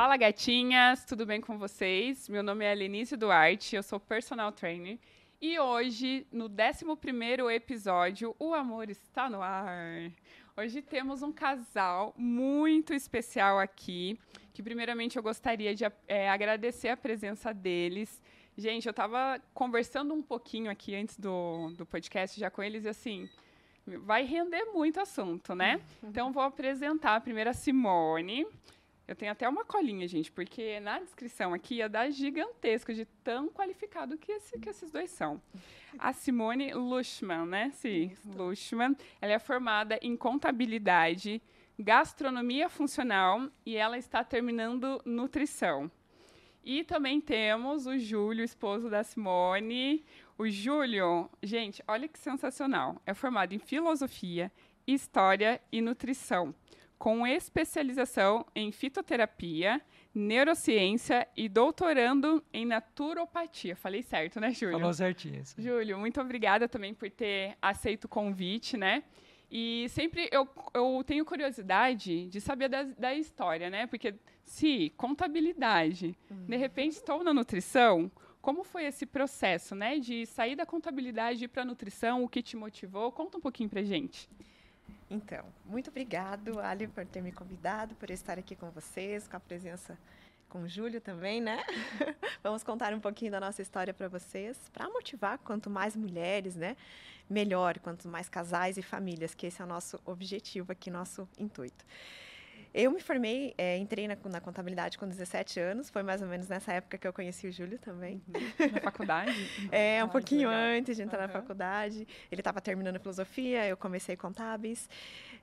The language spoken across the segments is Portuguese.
Fala gatinhas, tudo bem com vocês? Meu nome é Lenice Duarte, eu sou personal trainer e hoje, no 11 episódio, o amor está no ar. Hoje temos um casal muito especial aqui, que primeiramente eu gostaria de é, agradecer a presença deles. Gente, eu estava conversando um pouquinho aqui antes do, do podcast já com eles e assim, vai render muito assunto, né? Então vou apresentar primeiro a Simone. Eu tenho até uma colinha, gente, porque na descrição aqui ia dar gigantesco de tão qualificado que, esse, que esses dois são. A Simone Lushman, né? Sim, Lushman. Ela é formada em contabilidade, gastronomia funcional e ela está terminando nutrição. E também temos o Júlio, esposo da Simone. O Júlio, gente, olha que sensacional. É formado em filosofia, história e nutrição com especialização em fitoterapia, neurociência e doutorando em naturopatia. Falei certo, né, Júlio? Falou certinho. Sim. Júlio, muito obrigada também por ter aceito o convite, né? E sempre eu, eu tenho curiosidade de saber da, da história, né? Porque se contabilidade, uhum. de repente estou na nutrição, como foi esse processo, né? De sair da contabilidade para a nutrição, o que te motivou? Conta um pouquinho pra gente. Então, muito obrigado, Ali, por ter me convidado, por estar aqui com vocês, com a presença com o Júlio também, né? Vamos contar um pouquinho da nossa história para vocês, para motivar quanto mais mulheres, né? Melhor, quanto mais casais e famílias, que esse é o nosso objetivo aqui, nosso intuito. Eu me formei, é, entrei na, na, contabilidade com 17 anos, foi mais ou menos nessa época que eu conheci o Júlio também. Uhum. Na faculdade? é, um ah, pouquinho antes de entrar uhum. na faculdade. Ele estava terminando filosofia, eu comecei contábeis.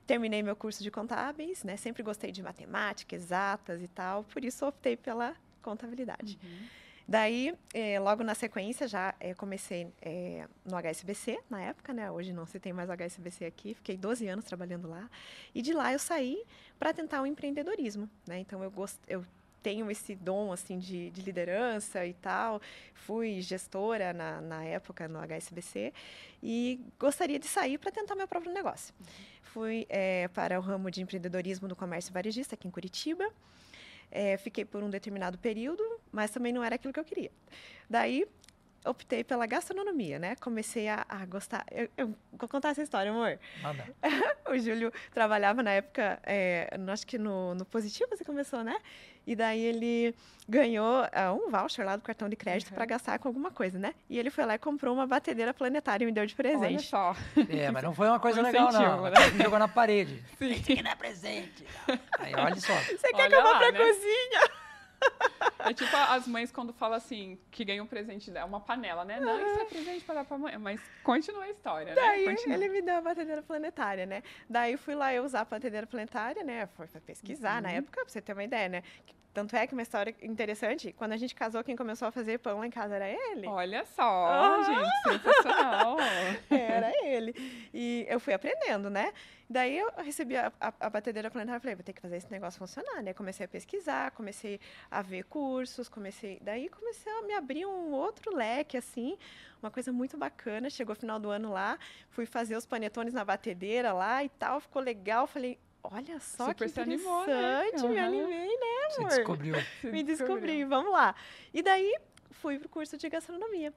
Terminei meu curso de contábeis, né? Sempre gostei de matemática, exatas e tal, por isso optei pela contabilidade. Uhum. Daí, eh, logo na sequência, já eh, comecei eh, no HSBC, na época, né? Hoje não se tem mais HSBC aqui, fiquei 12 anos trabalhando lá. E de lá eu saí para tentar o empreendedorismo, né? Então, eu, gost... eu tenho esse dom, assim, de, de liderança e tal. Fui gestora na, na época no HSBC e gostaria de sair para tentar meu próprio negócio. Uhum. Fui para o ramo de empreendedorismo no comércio varejista aqui em Curitiba. É, fiquei por um determinado período, mas também não era aquilo que eu queria. Daí, optei pela gastronomia, né? Comecei a, a gostar. Eu, eu, vou contar essa história, amor. Manda. o Júlio trabalhava na época, é, acho que no, no Positivo você começou, né? E daí ele ganhou uh, um voucher lá do cartão de crédito uhum. para gastar com alguma coisa, né? E ele foi lá e comprou uma batedeira planetária e me deu de presente. Olha só. É, mas não foi uma coisa legal, não. Né? Ele jogou na parede. Sim. Isso aqui não é presente. Aí, olha só. Você quer que eu vá pra né? cozinha? É tipo as mães quando falam assim, que ganham um presente dela, uma panela, né? Não, isso é presente para dar pra mãe. Mas continua a história, Daí, né? Daí ele me deu a batedeira planetária, né? Daí fui lá eu usar a batedeira planetária, né? Foi pesquisar uhum. na época, pra você ter uma ideia, né? Tanto é que uma história interessante, quando a gente casou, quem começou a fazer pão lá em casa era ele. Olha só, gente, sensacional. era ele. E eu fui aprendendo, né? Daí eu recebi a, a, a batedeira planetária e falei, vou ter que fazer esse negócio funcionar, né? Comecei a pesquisar, comecei a ver cursos, comecei... Daí comecei a me abrir um outro leque, assim, uma coisa muito bacana. Chegou o final do ano lá, fui fazer os panetones na batedeira lá e tal, ficou legal. Falei, olha só Super que interessante, animou, né? uhum. me animei, né, amor? Se descobriu. me descobri, vamos lá. E daí fui pro curso de gastronomia.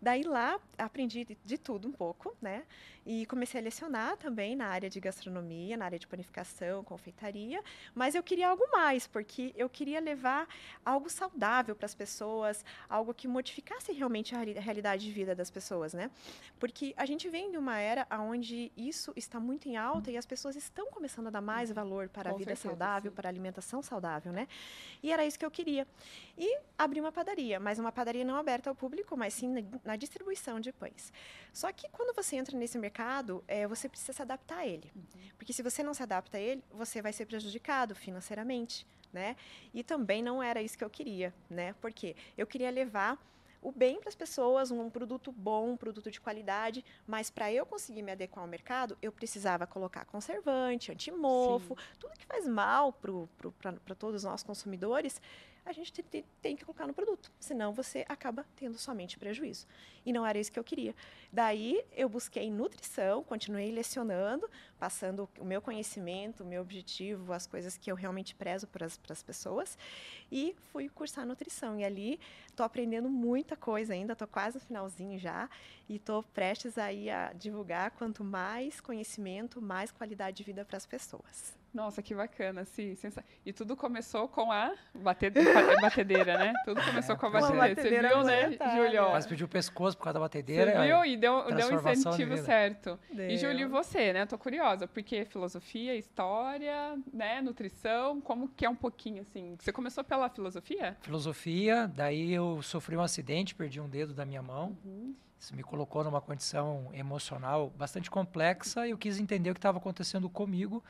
Daí lá aprendi de, de, tudo um pouco, né? E comecei a lecionar também na área de gastronomia, na área de panificação, confeitaria, mas eu queria algo mais, porque eu queria levar algo saudável para as pessoas, algo que modificasse realmente a realidade de vida das pessoas, né? Porque a gente vem de uma era onde isso está muito em alta e as pessoas estão começando a dar mais valor para a vida certeza, saudável, sim. para a alimentação saudável, né? E era isso que eu queria. E abri uma padaria, mas uma padaria não aberta ao público, mas sim na na distribuição de pães. Só que quando você entra nesse mercado, é, você precisa se adaptar a ele. Uhum. Porque se você não se adapta a ele, você vai ser prejudicado financeiramente, né? E também não era isso que eu queria, né? Porque eu queria levar o bem para as pessoas, um, produto bom, um produto de qualidade, mas para eu conseguir me adequar ao mercado, eu precisava colocar conservante, antimofo, Sim. tudo que faz mal para todos nós consumidores, a gente tem, que colocar no produto, senão você acaba tendo somente prejuízo. E não era isso que eu queria. Daí eu busquei nutrição, continuei lecionando, passando o meu conhecimento, o meu objetivo, as coisas que eu realmente prezo para as pessoas, e fui cursar nutrição. E ali estou aprendendo muita coisa ainda, estou quase no finalzinho já, e estou prestes aí a divulgar quanto mais conhecimento, mais qualidade de vida para as pessoas. Nossa, que bacana, sim. E tudo começou com a batedeira, né? Tudo começou é, com a batedeira. batedeira. Você viu, né, Júlio? Quase pediu o pescoço por causa da batedeira. Você viu? E deu, deu um incentivo certo. Deu. E, Júlio, você, né? Tô curiosa, porque filosofia, história, né? Nutrição, como que é um pouquinho, assim? Você começou pela filosofia? Filosofia, daí eu sofri um acidente, perdi um dedo da minha mão. Uhum. Isso me colocou numa condição emocional bastante complexa e eu quis entender o que estava acontecendo comigo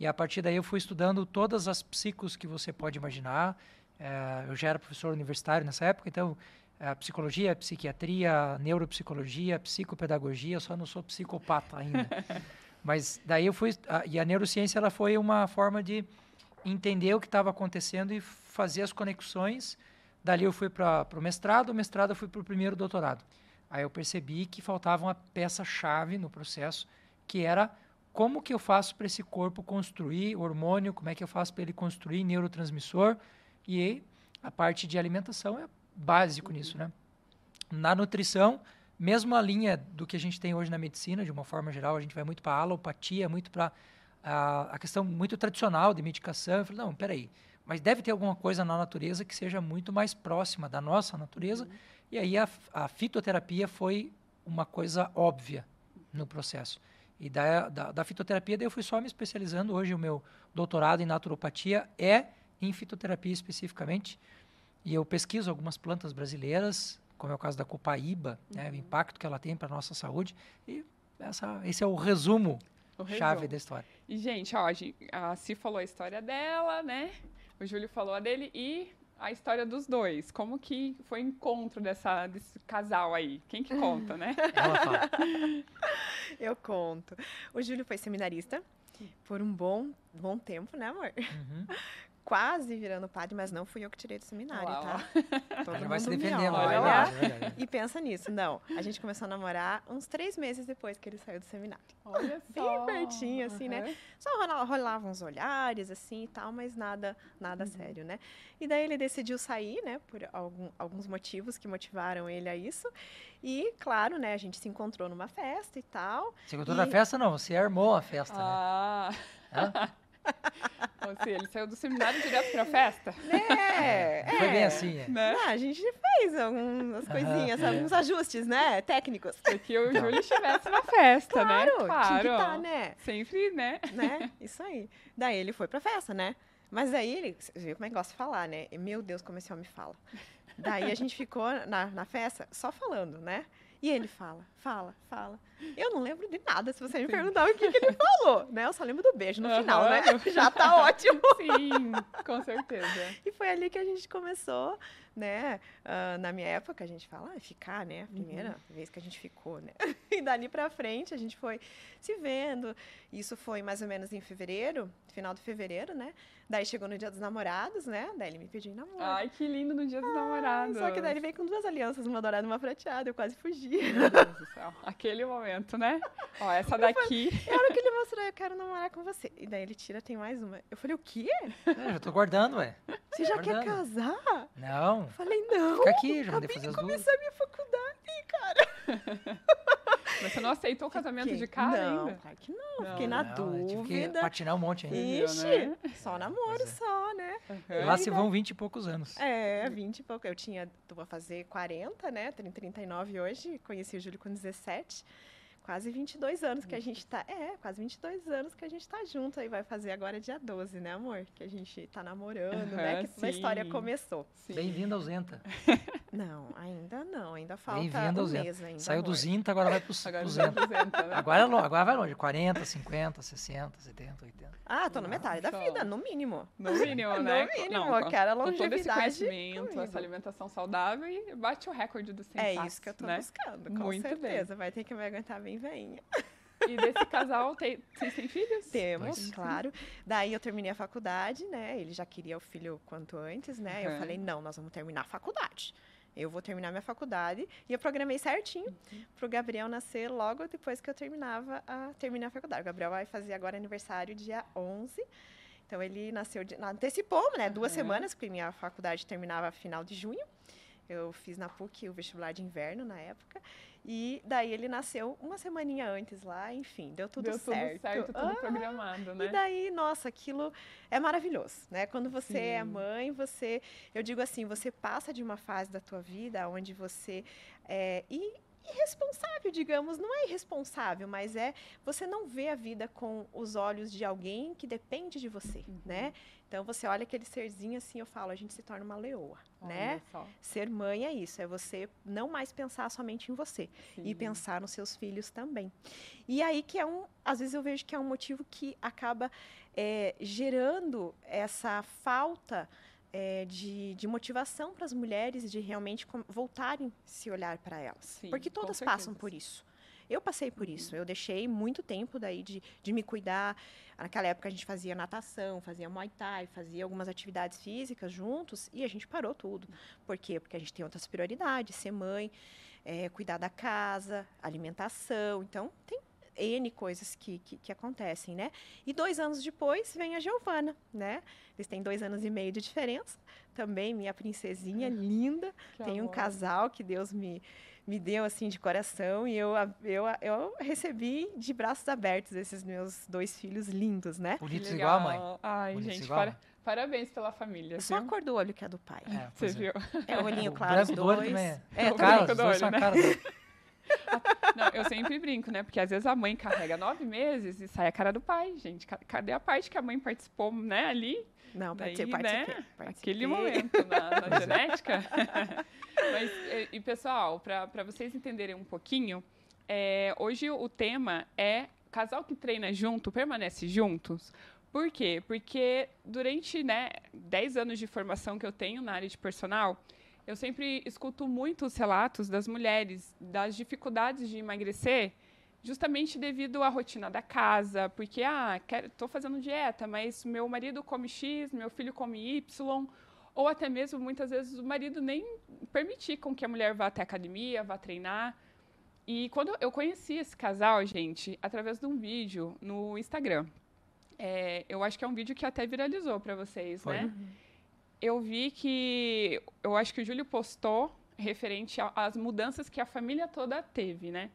e a partir daí eu fui estudando todas as psicos que você pode imaginar. É, eu já era professor universitário nessa época, então é, psicologia, psiquiatria, neuropsicologia, psicopedagogia, só não sou psicopata ainda. Mas daí eu fui a, e a neurociência ela foi uma forma de entender o que estava acontecendo e fazer as conexões. Dali eu fui para o mestrado, o mestrado eu fui para o primeiro doutorado. Aí eu percebi que faltava uma peça chave no processo, que era como que eu faço para esse corpo construir hormônio, como é que eu faço para ele construir neurotransmissor e a parte de alimentação é básico nisso, né? Na nutrição, mesmo a linha do que a gente tem hoje na medicina, de uma forma geral, a gente vai muito para a alopatia, muito para a, a questão muito tradicional de medicação. Eu falei, não, peraí, mas deve ter alguma coisa na natureza que seja muito mais próxima da nossa natureza. Uhum. E aí a, a fitoterapia foi uma coisa óbvia no processo. E da, da, da, fitoterapia, daí eu fui só me especializando. Hoje, o meu doutorado em naturopatia é em fitoterapia especificamente. E eu pesquiso algumas plantas brasileiras, como é o caso da copaíba, uhum. né, o uhum. impacto que ela tem para a nossa saúde. E essa, esse é o resumo, o resumo. chave da história. E, gente, ó, a Si falou a história dela, né? O Júlio falou a dele e a história dos dois. Como que foi o encontro dessa, desse casal aí? Quem que conta, né? Eu conto. O Júlio foi seminarista por um bom, bom tempo, né, amor? Uhum quase virando padre, mas não fui eu que tirei do seminário, Uau. tá? Todo mundo vai se defender, olha lá. E pensa nisso, não. A gente começou a namorar uns três meses depois que ele saiu do seminário. Olha só. Bem pertinho, assim, uhum. né? Só rolavam uns olhares, assim, e tal, mas nada, nada uhum. sério, né? E daí ele decidiu sair, né? Por algum, alguns motivos que motivaram ele a isso. E, claro, né? A gente se encontrou numa festa e tal. Se encontrou e... na festa, não. Você armou a festa, ah. né? Ah. Ou seja, ele saiu do seminário direto pra festa? É, é. Foi bem assim, é. Né? Ah, a gente fez algumas coisinhas, uhum, alguns é. ajustes, né? Técnicos. Para que o Júlio estivesse na festa, claro, né? Claro, tinha que tá, né? Sempre, né? Né? Isso aí. Daí ele foi pra festa, né? Mas aí ele, você viu como é que gosta de falar, né? Meu Deus, como esse homem fala. Daí a gente ficou na, na festa só falando, né? E ele fala, fala, fala. Eu não lembro de nada se você me perguntar o que, que ele falou, né? Eu só lembro do beijo no uhum. final, né? Já tá ótimo. Sim, com certeza. E foi ali que a gente começou, né? Uh, na minha época, a gente fala, ah, ficar, né? A primeira uhum. vez que a gente ficou, né? E dali pra frente, a gente foi se vendo. Isso foi mais ou menos em fevereiro, final de fevereiro, né? Daí chegou no dia dos namorados, né? Daí ele me pediu em namoro. Ai, que lindo no dia dos Ai, namorados. Só que daí ele veio com duas alianças, uma dourada e uma prateada. Eu quase fugi. Meu Deus do céu. Aquele momento, né? Ó, essa daqui. É a hora que ele mostrou, eu quero namorar com você. E daí ele tira, tem mais uma. Eu falei, o quê? É, já tô guardando, ué. Você já guardando. quer casar? Não. Eu falei, não. Fica aqui, já mandei fazer as duas. começar minha faculdade, cara. Mas você não aceitou o casamento Fiquei. de cara não, ainda? Claro que não, não fiquei na não, dúvida. Patinar um monte ainda. Ixi, né? só namoro, é. só, né? Uhum. Lá se vão 20 e poucos anos. É, 20 e pouco. Eu tinha, tô a fazer 40, né? Tenho 39 hoje, conheci o Júlio com 17 quase 22 anos que a gente tá. É, quase 22 anos que a gente tá junto. Aí vai fazer agora dia 12, né, amor? Que a gente tá namorando, uhum, né? Que sim. a história começou. Bem-vindo ao Zenta. Não, ainda não. Ainda falta Bem-vindo um mês ainda. Saiu amor. do Zinta, agora vai pro, agora pro Zenta. Zenta né? agora, é agora vai longe. 40, 50, 60, 70, 80. Ah, tô na metade da vida, no mínimo. No mínimo, né? no mínimo, não, quero a longevidade. Com todo esse conhecimento, comigo. essa alimentação saudável e bate o recorde do sem É isso que eu tô né? buscando, com Muito certeza. Bem. Vai ter que me aguentar bem veinha. E desse casal, tem, vocês têm filhos? Temos, claro. Daí eu terminei a faculdade, né? Ele já queria o filho quanto antes, né? Uhum. Eu falei, não, nós vamos terminar a faculdade. Eu vou terminar minha faculdade e eu programei certinho uhum. para o Gabriel nascer logo depois que eu terminava a terminar a faculdade. O Gabriel vai fazer agora aniversário dia 11. Então ele nasceu, de, antecipou, né? Duas semanas, porque minha faculdade terminava final de junho. Eu fiz na PUC o vestibular de inverno na época. E daí ele nasceu uma semaninha antes lá, enfim, deu tudo deu certo. Tudo certo, tudo ah, programado, né? E daí, nossa, aquilo é maravilhoso, né? Quando você é Sim. é mãe, você, eu digo assim, você passa de uma fase da tua vida onde você é, e irresponsável, digamos, não é irresponsável, mas é você não vê a vida com os olhos de alguém que depende de você, uhum. né? Então você olha aquele serzinho assim, eu falo, a gente se torna uma leoa, olha né? Só. Ser mãe é isso, é você não mais pensar somente em você Sim. e pensar nos seus filhos também. E aí que é um, às vezes eu vejo que é um motivo que acaba é, gerando essa falta é, de, de, motivação para as mulheres de realmente voltarem se olhar para elas, Sim, porque todas passam por isso. Eu passei por isso. Eu deixei muito tempo daí de, de me cuidar. Naquela época a gente fazia natação, fazia muay thai, fazia algumas atividades físicas juntos e a gente parou tudo. Por quê? Porque a gente tem outras prioridades, ser mãe, é, cuidar da casa, alimentação. Então, tem N coisas que, que, que, acontecem, né? E dois anos depois vem a Giovana, né? Eles têm dois anos e meio de diferença. Também minha princesinha linda. Que tem amor. um casal que Deus me, me deu assim de coração e eu, eu, eu recebi de braços abertos esses meus dois filhos lindos, né? Bonitos igual a mãe. Ai, Bonitos gente, para, parabéns pela família. Só a cor do olho que é do pai. É, Você é. viu? É o olhinho claro, os dois. É, é o cara, do olho, né? Não, eu sempre brinco, né? Porque às vezes a mãe carrega nove meses e sai a cara do pai, gente. Cadê a parte que a mãe participou, né, ali? Não, Daí, participei, né? participei. Aquele momento na, na genética. Mas, e, e pessoal, para vocês entenderem um pouquinho, é, hoje o tema é casal que treina junto, permanece juntos. Por quê? Porque durante né, 10 anos de formação que eu tenho na área de personal, eu sempre escuto muitos relatos das mulheres, das dificuldades de emagrecer, justamente devido à rotina da casa, porque, ah, estou fazendo dieta, mas meu marido come X, meu filho come Y, ou até mesmo, muitas vezes, o marido nem permitir com que a mulher vá até a academia, vá treinar. E quando eu conheci esse casal, gente, através de um vídeo no Instagram, é, eu acho que é um vídeo que até viralizou para vocês, Foi. né? Uhum eu vi que eu acho que o Júlio postou referente às mudanças que a família toda teve, né?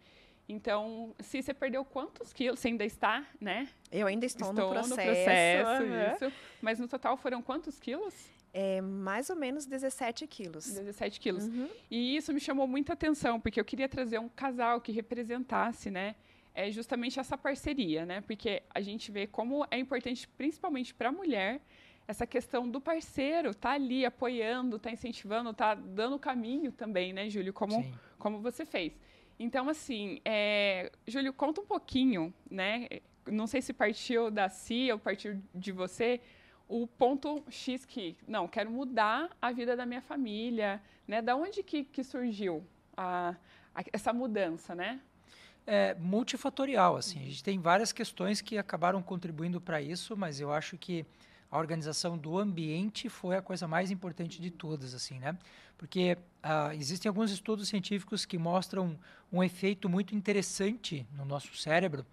Então, se você perdeu quantos quilos, você ainda está, né? Eu ainda estou, estou no processo. No processo uhum. isso. Mas no total foram quantos quilos? É, mais ou menos 17 quilos. 17 quilos. Uhum. E isso me chamou muita atenção, porque eu queria trazer um casal que representasse, né? É justamente essa parceria, né? Porque a gente vê como é importante, principalmente para a mulher, essa questão do parceiro tá ali apoiando, tá incentivando, tá dando caminho também, né, Júlio, como, como você fez. Então, assim, é, Júlio, conta um pouquinho, né? Não sei se partiu da CIA ou partiu de você, o ponto X que, não, quero mudar a vida da minha família, né? Da onde que, que surgiu a, a, essa mudança, né? É multifatorial, assim. A gente tem várias questões que acabaram contribuindo para isso, mas eu acho que a organização do ambiente foi a coisa mais importante de todas, assim, né? Porque uh, existem alguns estudos científicos que mostram um efeito muito interessante no nosso cérebro,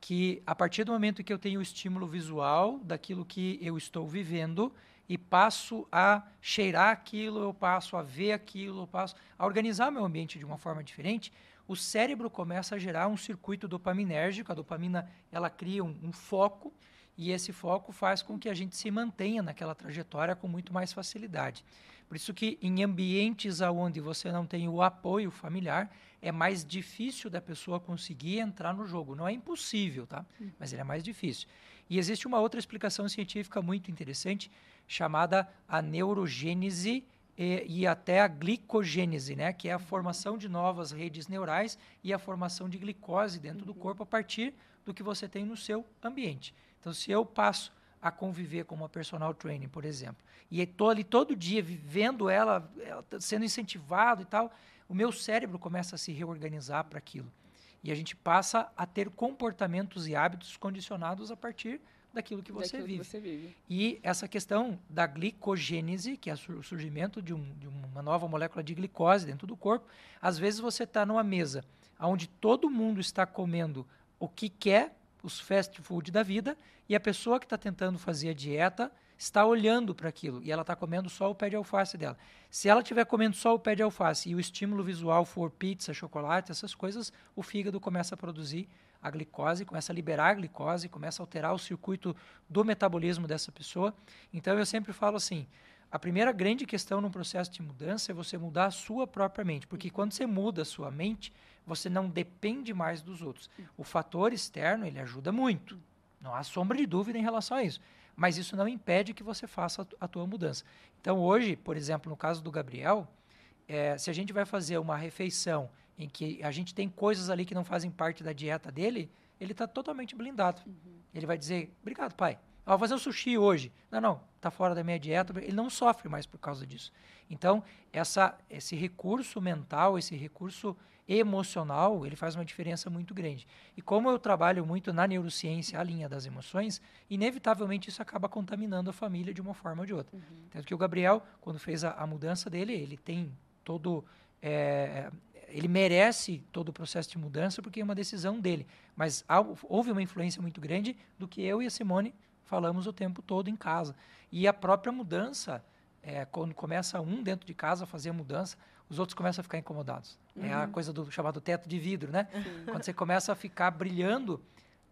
que a partir do momento que eu tenho o estímulo visual daquilo que eu estou vivendo e passo a cheirar aquilo, eu passo a ver aquilo, eu passo a organizar meu ambiente de uma forma diferente, o cérebro começa a gerar um circuito dopaminérgico, a dopamina ela cria um, um foco e esse foco faz com que a gente se mantenha naquela trajetória com muito mais facilidade. Por isso que em ambientes onde você não tem o apoio familiar, é mais difícil da pessoa conseguir entrar no jogo. Não é impossível, tá? Uhum. Mas ele é mais difícil. E existe uma outra explicação científica muito interessante, chamada a neurogênese e, e, até a glicogênese, né? que é a formação de novas redes neurais e a formação de glicose dentro do uhum. corpo a partir do que você tem no seu ambiente. Então, se eu passo a conviver com uma personal trainer, por exemplo, e estou ali todo dia vivendo ela, ela tá sendo incentivado e tal, o meu cérebro começa a se reorganizar para aquilo. E a gente passa a ter comportamentos e hábitos condicionados a partir daquilo que você, Daquilo vive. que você vive. E essa questão da glicogênese, que é o surgimento de, um, de uma nova molécula de glicose dentro do corpo, às vezes você está numa mesa onde todo mundo está comendo o que quer, os fast food da vida, e a pessoa que está tentando fazer a dieta está olhando para aquilo e ela está comendo só o pé de alface dela. Se ela estiver comendo só o pé de alface e o estímulo visual for pizza, chocolate, essas coisas, o fígado começa a produzir a glicose, começa a liberar a glicose, começa a alterar o circuito do metabolismo dessa pessoa. Então eu sempre falo assim: a primeira grande questão no processo de mudança é você mudar a sua própria mente, porque quando você muda a sua mente, você não depende mais dos outros. O fator externo ele ajuda muito, não há sombra de dúvida em relação a isso mas isso não impede que você faça a, tua mudança. Então, hoje, por exemplo, no caso do Gabriel, é, se a gente vai fazer uma refeição em que a gente tem coisas ali que não fazem parte da dieta dele, ele está totalmente blindado. Uhum. Ele vai dizer, obrigado, pai. Eu vou fazer um sushi hoje. Não, não, está fora da minha dieta. Ele não sofre mais por causa disso. Então, essa, esse recurso mental, esse recurso emocional, ele faz uma diferença muito grande. E como eu trabalho muito na neurociência, a linha das emoções, inevitavelmente isso acaba contaminando a família de uma forma ou de outra. Uhum. Tanto que o Gabriel, quando fez a, a mudança dele, ele tem todo. É, ele merece todo o processo de mudança porque é uma decisão dele. Mas houve uma influência muito grande do que eu e a Simone falamos o tempo todo em casa. E a própria mudança, é, quando começa um dentro de casa a fazer a mudança, os outros começam a ficar incomodados. Uhum. É a uhum. coisa do chamado teto de vidro, né? Sim. Quando você começa a ficar brilhando,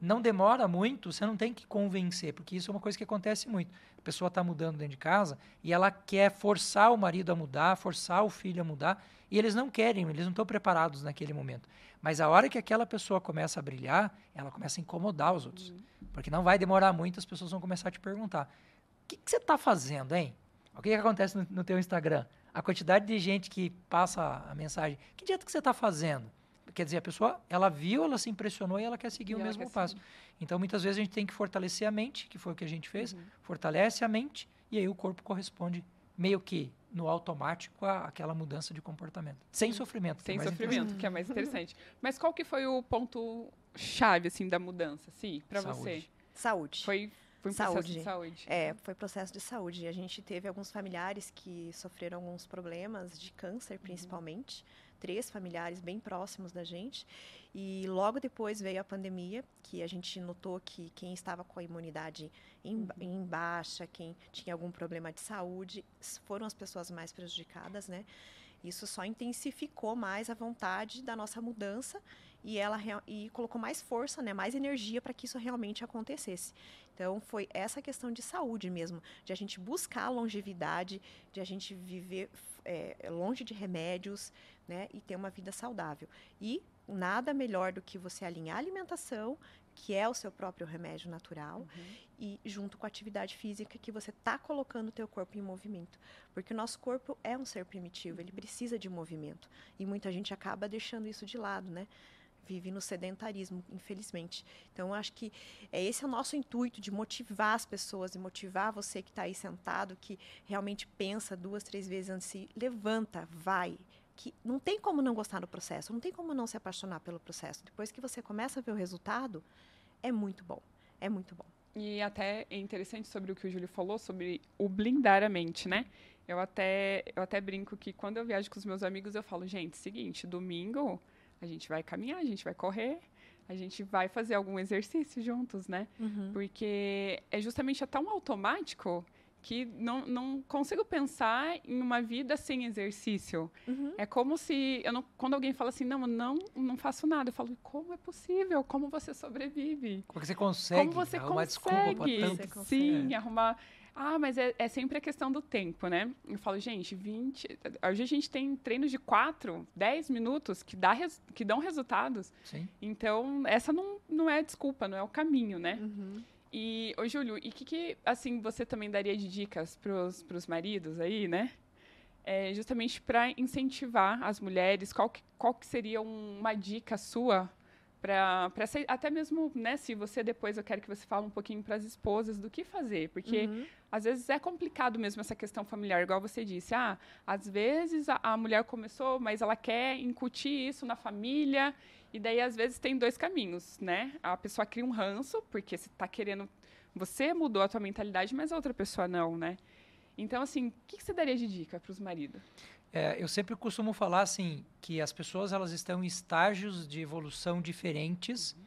não demora muito, você não tem que convencer, porque isso é uma coisa que acontece muito. A pessoa está mudando dentro de casa e ela quer forçar o marido a mudar, forçar o filho a mudar, e eles não querem, eles não estão preparados naquele momento. Mas a hora que aquela pessoa começa a brilhar, ela começa a incomodar os outros. Uhum. Porque não vai demorar muito, as pessoas vão começar a te perguntar: o que, que você está fazendo, hein? O que, que acontece no, no teu Instagram? a quantidade de gente que passa a mensagem, que dieta que você está fazendo? Quer dizer, a pessoa, ela viu, ela se impressionou e ela quer seguir e o mesmo passo. Seguir. Então, muitas vezes a gente tem que fortalecer a mente, que foi o que a gente fez, uhum. fortalece a mente e aí o corpo corresponde meio que no automático àquela mudança de comportamento. Sem sofrimento. Sem que é sofrimento, que é mais interessante. Mas qual que foi o ponto chave, assim, da mudança, sim, para você? Saúde. Foi foi um saúde. processo de saúde. É, foi processo de saúde. A gente teve alguns familiares que sofreram alguns problemas de câncer, uhum. principalmente. Uhum. Três familiares bem próximos da gente. E logo depois veio a pandemia, que a gente notou que quem estava com a imunidade em, uhum. em baixa, quem tinha algum problema de saúde, foram as pessoas mais prejudicadas, né? Isso só intensificou mais a vontade da nossa mudança e ela e colocou mais força, né, mais energia para que isso realmente acontecesse. Então foi essa questão de saúde mesmo, de a gente buscar longevidade, de a gente viver é, longe de remédios, né, e ter uma vida saudável. E nada melhor do que você alinhar a alimentação, que é o seu próprio remédio natural, uhum. e junto com a atividade física que você está colocando o teu corpo em movimento. Porque o nosso corpo é um ser primitivo, ele precisa de movimento. E muita gente acaba deixando isso de lado, né? vive no sedentarismo, infelizmente. Então, eu acho que é esse é o nosso intuito de motivar as pessoas e motivar você que está aí sentado, que realmente pensa duas, três vezes antes se levanta, vai. Que não tem como não gostar do processo, não tem como não se apaixonar pelo processo. Depois que você começa a ver o resultado, é muito bom. É muito bom. E até é interessante sobre o que o Júlio falou, sobre o blindar a mente, né? Eu até, eu até brinco que quando eu viajo com os meus amigos, eu falo, gente, seguinte, domingo a gente vai caminhar, a gente vai correr, a gente vai fazer algum exercício juntos, né? Uhum. Porque é justamente até um automático que não, não consigo pensar em uma vida sem exercício. Uhum. É como se eu não, quando alguém fala assim, não, não, não faço nada, eu falo, como é possível? Como você sobrevive? Como você consegue? Como você consegue? Desculpa tanto. Sim, arrumar ah, mas é, é, sempre a questão do tempo, né? Eu falo, gente, 20. Hoje a gente tem treinos de 4, 10 minutos que, dá res, que dão resultados. Sim. Então, essa não, não é desculpa, não é o caminho, né? Uhum. E, ô Júlio, e o que, que, assim, você também daria de dicas para os maridos aí, né? É justamente para incentivar as mulheres, qual que, qual que seria uma dica sua para até mesmo né se você depois eu quero que você fale um pouquinho para as esposas do que fazer porque uhum. às vezes é complicado mesmo essa questão familiar igual você disse ah às vezes a, a, mulher começou mas ela quer incutir isso na família E daí, às vezes, tem dois caminhos, né? A pessoa cria um ranço, porque você está querendo. Você mudou a tua mentalidade, mas a outra pessoa não, né? Então, assim, o que, você daria de dica para os maridos? É, eu sempre costumo falar assim que as pessoas elas estão em estágios de evolução diferentes uhum.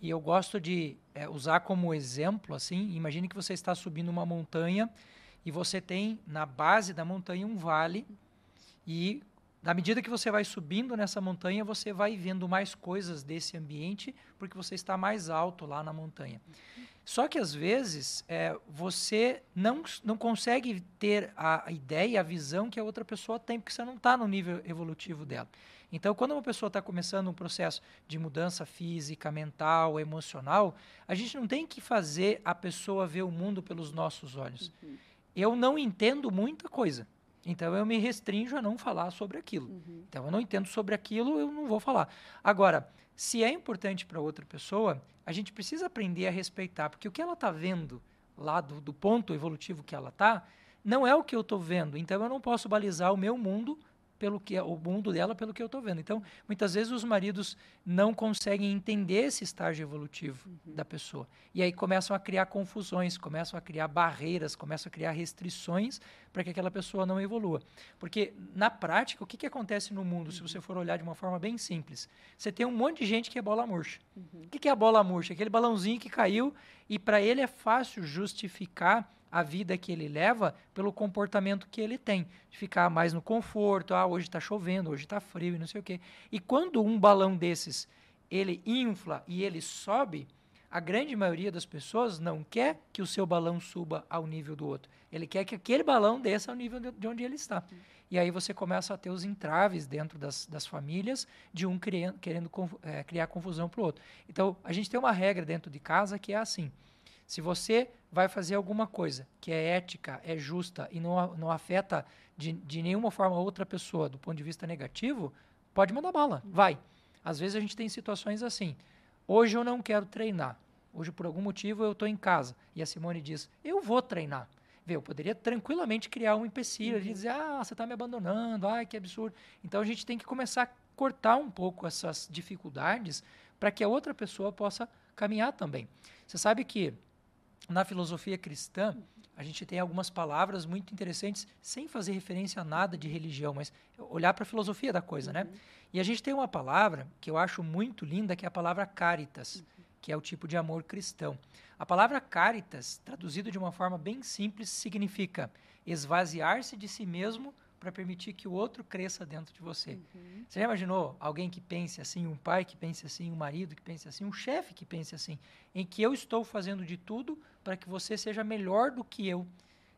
e eu gosto de é, usar como exemplo assim. Imagine que você está subindo uma montanha e você tem na base da montanha um vale e na medida que você vai subindo nessa montanha, você vai vendo mais coisas desse ambiente, porque você está mais alto lá na montanha. Só que às vezes é, você não, não consegue ter a, a ideia, a visão que a outra pessoa tem, porque você não está no nível evolutivo dela. Então, quando uma pessoa está começando um processo de mudança física, mental, emocional, a gente não tem que fazer a pessoa ver o mundo pelos nossos olhos. Uhum. Eu não entendo muita coisa. Então eu me restringo a não falar sobre aquilo. Uhum. Então eu não entendo sobre aquilo, eu não vou falar. Agora, se é importante para outra pessoa, a gente precisa aprender a respeitar, porque o que ela está vendo lá do, do, ponto evolutivo que ela está, não é o que eu estou vendo. Então eu não posso balizar o meu mundo pelo que é o mundo dela pelo que eu estou vendo. Então, muitas vezes os maridos não conseguem entender esse estágio evolutivo uhum. da pessoa. E aí começam a criar confusões, começam a criar barreiras, começam a criar restrições para que aquela pessoa não evolua. Porque, na prática, o que, que acontece no mundo, uhum. se você for olhar de uma forma bem simples? Você tem um monte de gente que é bola murcha. Uhum. O que, que é a bola murcha? Aquele balãozinho que caiu e para ele é fácil justificar a vida que ele leva pelo comportamento que ele tem, de ficar mais no conforto, ah, hoje está chovendo, hoje está frio e não sei o quê. E quando um balão desses ele infla e ele sobe, a grande maioria das pessoas não quer que o seu balão suba ao nível do outro. Ele quer que aquele balão desça ao nível de onde ele está. E aí você começa a ter os entraves dentro das, das famílias de um querendo, querendo é, criar confusão para o outro. Então, a gente tem uma regra dentro de casa que é assim. Se você vai fazer alguma coisa que é ética, é justa e não, não afeta de, de nenhuma forma outra pessoa do ponto de vista negativo, pode mandar bala, vai. Às vezes a gente tem situações assim. Hoje eu não quero treinar. Hoje, por algum motivo, eu estou em casa. E a Simone diz: Eu vou treinar. Vê, eu poderia tranquilamente criar um empecilho uhum. de dizer: Ah, você está me abandonando, ai, que absurdo. Então a gente tem que começar a cortar um pouco essas dificuldades para que a outra pessoa possa caminhar também. Você sabe que na filosofia cristã, a gente tem algumas palavras muito interessantes, sem fazer referência a nada de religião, mas olhar para a filosofia da coisa, né? uhum. né? E a gente tem uma palavra que eu acho muito linda, que é a palavra caritas, uhum. que é o tipo de amor cristão. A palavra caritas, traduzido de uma forma bem simples, significa esvaziar-se de si mesmo para permitir que o outro cresça dentro de você. Uhum. Você já imaginou alguém que pense assim, um pai que pense assim, um marido que pense assim, um chefe que pense assim, em que eu estou fazendo de tudo para que você seja melhor do que eu?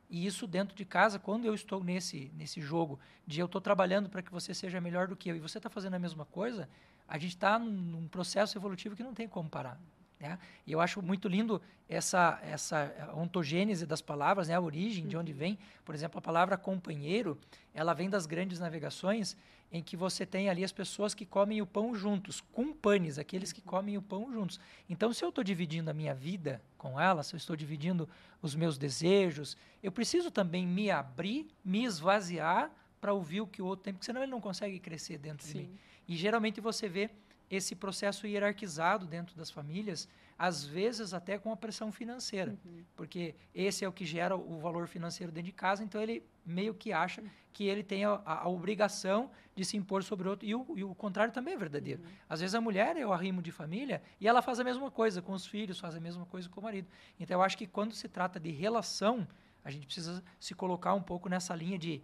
E isso dentro de casa, quando eu estou nesse, nesse jogo de eu estou trabalhando para que você seja melhor do que eu e você está fazendo a mesma coisa, a gente está num, num processo evolutivo que não tem como parar. Né? E eu acho muito lindo essa, essa ontogênese das palavras, né? a origem, de onde uhum. vem. Por exemplo, a palavra companheiro, ela vem das grandes navegações, em que você tem ali as pessoas que comem o pão juntos, com panes, aqueles que uhum. comem o pão juntos. Então, se eu estou dividindo a minha vida com ela, se eu estou dividindo os meus desejos, eu preciso também me abrir, me esvaziar para ouvir o que o outro tem, porque senão ele não consegue crescer dentro Sim. de mim. E geralmente você vê esse processo hierarquizado dentro das famílias, às vezes até com a pressão financeira, uhum. porque esse é o que gera o valor financeiro dentro de casa, então ele meio que acha que ele tem a, a obrigação de se impor sobre outro, e o, e o contrário também é verdadeiro. Uhum. Às vezes a mulher é o arrimo de família e ela faz a mesma coisa com os filhos, faz a mesma coisa com o marido. Então eu acho que quando se trata de relação, a gente precisa se colocar um pouco nessa linha de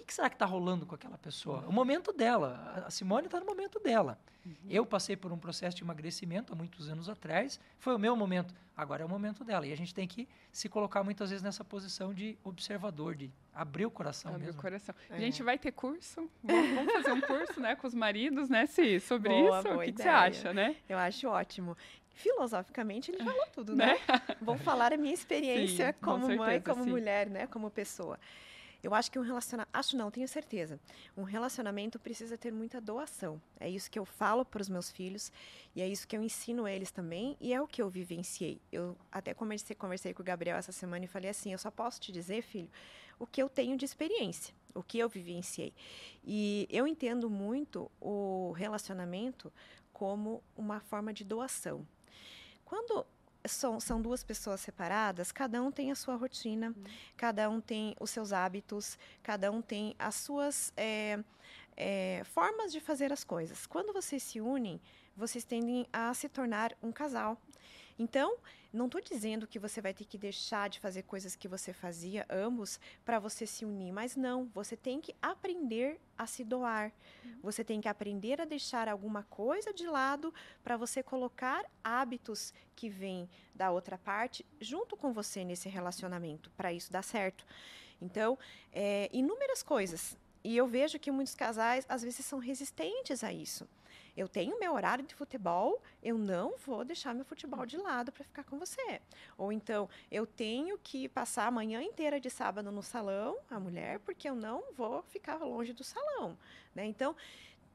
que, que será que está rolando com aquela pessoa? O momento dela. A Simone está no momento dela. Uhum. Eu passei por um processo de emagrecimento há muitos anos atrás. Foi o meu momento. Agora é o momento dela. E a gente tem que se colocar muitas vezes nessa posição de observador, de abrir o coração abrir mesmo. o coração. É. A gente vai ter curso? Vamos fazer um curso né, com os maridos, né, sobre boa, isso? Boa o que, que, você acha, né? Eu acho ótimo filosoficamente ele falou tudo, né? né? Vou falar a minha experiência Sim, como certeza, mãe, como sim. mulher, né, como pessoa. Eu acho que um relacionamento. Acho não, tenho certeza. Um relacionamento precisa ter muita doação. É isso que eu falo para os meus filhos e é isso que eu ensino eles também e é o que eu vivenciei. Eu até conversei, conversei com o Gabriel essa semana e falei assim: eu só posso te dizer, filho, o que eu tenho de experiência, o que eu vivenciei. E eu entendo muito o relacionamento como uma forma de doação. Quando são, são duas pessoas separadas, cada um tem a sua rotina, uhum. cada um tem os seus hábitos, cada um tem as suas é, é, formas de fazer as coisas. Quando vocês se unem, vocês tendem a se tornar um casal. Então, não estou dizendo que você vai ter que deixar de fazer coisas que você fazia, ambos, para você se unir, mas não. Você tem que aprender a se doar. Uhum. Você tem que aprender a deixar alguma coisa de lado para você colocar hábitos que vêm da outra parte junto com você nesse relacionamento, para isso dar certo. Então, é, inúmeras coisas. E eu vejo que muitos casais, às vezes, são resistentes a isso. Eu tenho meu horário de futebol, eu não vou deixar meu futebol de lado para ficar com você. Ou então, eu tenho que passar a manhã inteira de sábado no salão, a mulher, porque eu não vou ficar longe do salão, né? Então,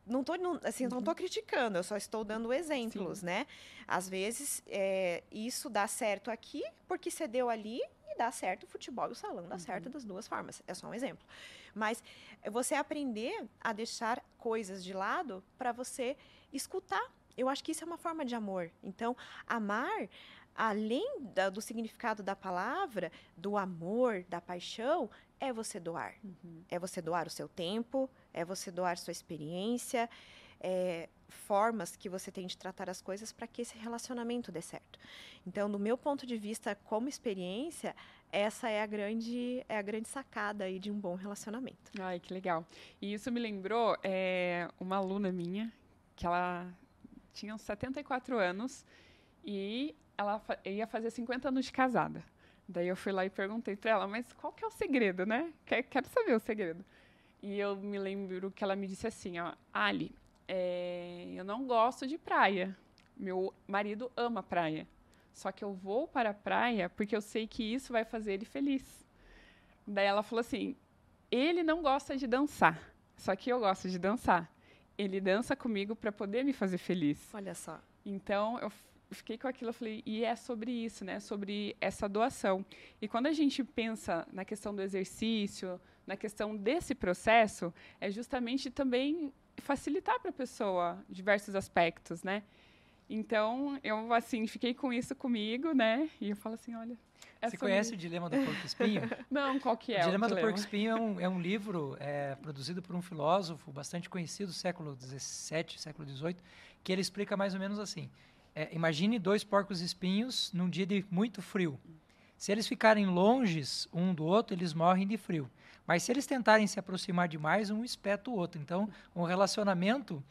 não estou assim, não tô uhum. criticando, eu só estou dando exemplos, Sim. né? Às vezes, é, isso dá certo aqui, porque você deu ali, e dá certo o futebol e o salão, dá uhum. certo das duas formas. É só um exemplo. Mas você aprender a deixar coisas de lado para você escutar. Eu acho que isso é uma forma de amor. Então, amar, além da, do significado da palavra, do amor, da paixão, é você doar. Uhum. É você doar o seu tempo, é você doar sua experiência, é, formas que você tem de tratar as coisas para que esse relacionamento dê certo. Então, do meu ponto de vista, como experiência, essa é a grande é a grande sacada aí de um bom relacionamento. Ai, que legal. E isso me lembrou é, uma aluna minha que ela tinha uns 74 anos e ela fa ia fazer 50 anos de casada. Daí eu fui lá e perguntei para ela, mas qual que é o segredo, né? Quero saber o segredo. E eu me lembro que ela me disse assim, ó, Ali, é, eu não gosto de praia. Meu marido ama praia. Só que eu vou para a praia porque eu sei que isso vai fazer ele feliz. Daí ela falou assim: ele não gosta de dançar, só que eu gosto de dançar ele dança comigo para poder me fazer feliz. Olha só. Então, eu fiquei com aquilo, eu falei, e é sobre isso, né? Sobre essa doação. E quando a gente pensa na questão do exercício, na questão desse processo, é justamente também facilitar para a pessoa diversos aspectos, né? Então, eu, assim, fiquei com isso comigo, né? E eu falo assim, olha... Você conhece o Dilema do Porco Espinho? Não, qual que é? O Dilema o do Porco Espinho é um, é um livro é, produzido por um filósofo bastante conhecido, século XVII, século XVIII, que ele explica mais ou menos assim. É, imagine dois porcos espinhos num dia de muito frio. Se eles ficarem longes um do outro, eles morrem de frio. Mas se eles tentarem se aproximar demais, um espeta o outro. Então, um relacionamento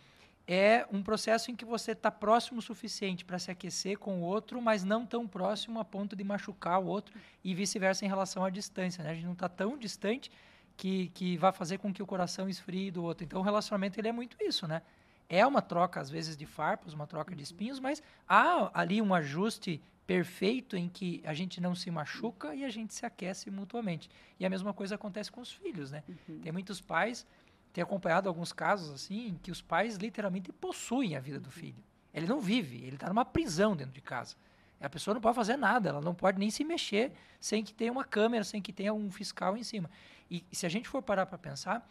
é um processo em que você está próximo o suficiente para se aquecer com o outro, mas não tão próximo a ponto de machucar o outro e vice-versa em relação à distância. Né? A gente não está tão distante que, que vai fazer com que o coração esfrie do outro. Então, o relacionamento ele é muito isso, né? É uma troca, às vezes, de farpas, uma troca de espinhos, mas há ali um ajuste perfeito em que a gente não se machuca e a gente se aquece mutuamente. E a mesma coisa acontece com os filhos, né? Uhum. Tem muitos pais tenho acompanhado alguns casos assim que os pais literalmente possuem a vida do filho. Ele não vive, ele está numa prisão dentro de casa. A pessoa não pode fazer nada, ela não pode nem se mexer sem que tenha uma câmera, sem que tenha um fiscal em cima. E se a gente for parar para pensar,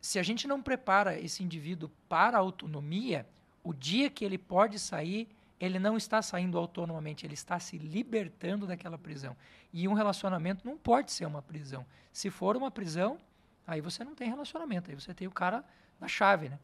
se a gente não prepara esse indivíduo para a autonomia, o dia que ele pode sair, ele não está saindo autonomamente, ele está se libertando daquela prisão. E um relacionamento não pode ser uma prisão. Se for uma prisão, Aí você não tem relacionamento, aí você tem o cara na chave, né?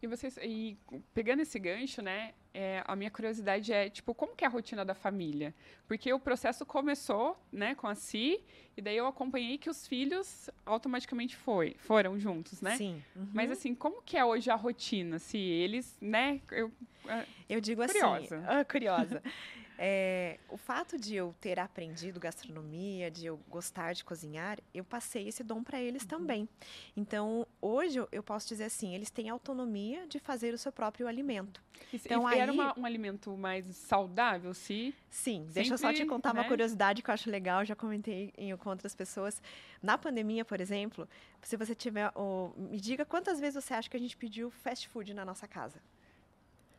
E vocês, e pegando esse gancho, né? É, a minha curiosidade é, tipo, como que é a rotina da família? Porque o processo começou, né, com a Si, e daí eu acompanhei que os filhos automaticamente foi, foram juntos, né? Sim. Uhum. Mas assim, como que é hoje a rotina? Se eles, né? Eu, eu digo curiosa. assim, uh, curiosa. É, o fato de eu ter aprendido gastronomia, de eu gostar de cozinhar, eu passei esse dom para eles uhum. também. Então, hoje eu posso dizer assim, eles têm autonomia de fazer o seu próprio alimento. então, e era aí, uma, um alimento mais saudável, se? Sim, Sempre, deixa eu só te contar né? uma curiosidade que eu acho legal, já comentei em, com outras pessoas. Na pandemia, por exemplo, se você tiver, oh, me diga quantas vezes você acha que a gente pediu fast food na nossa casa?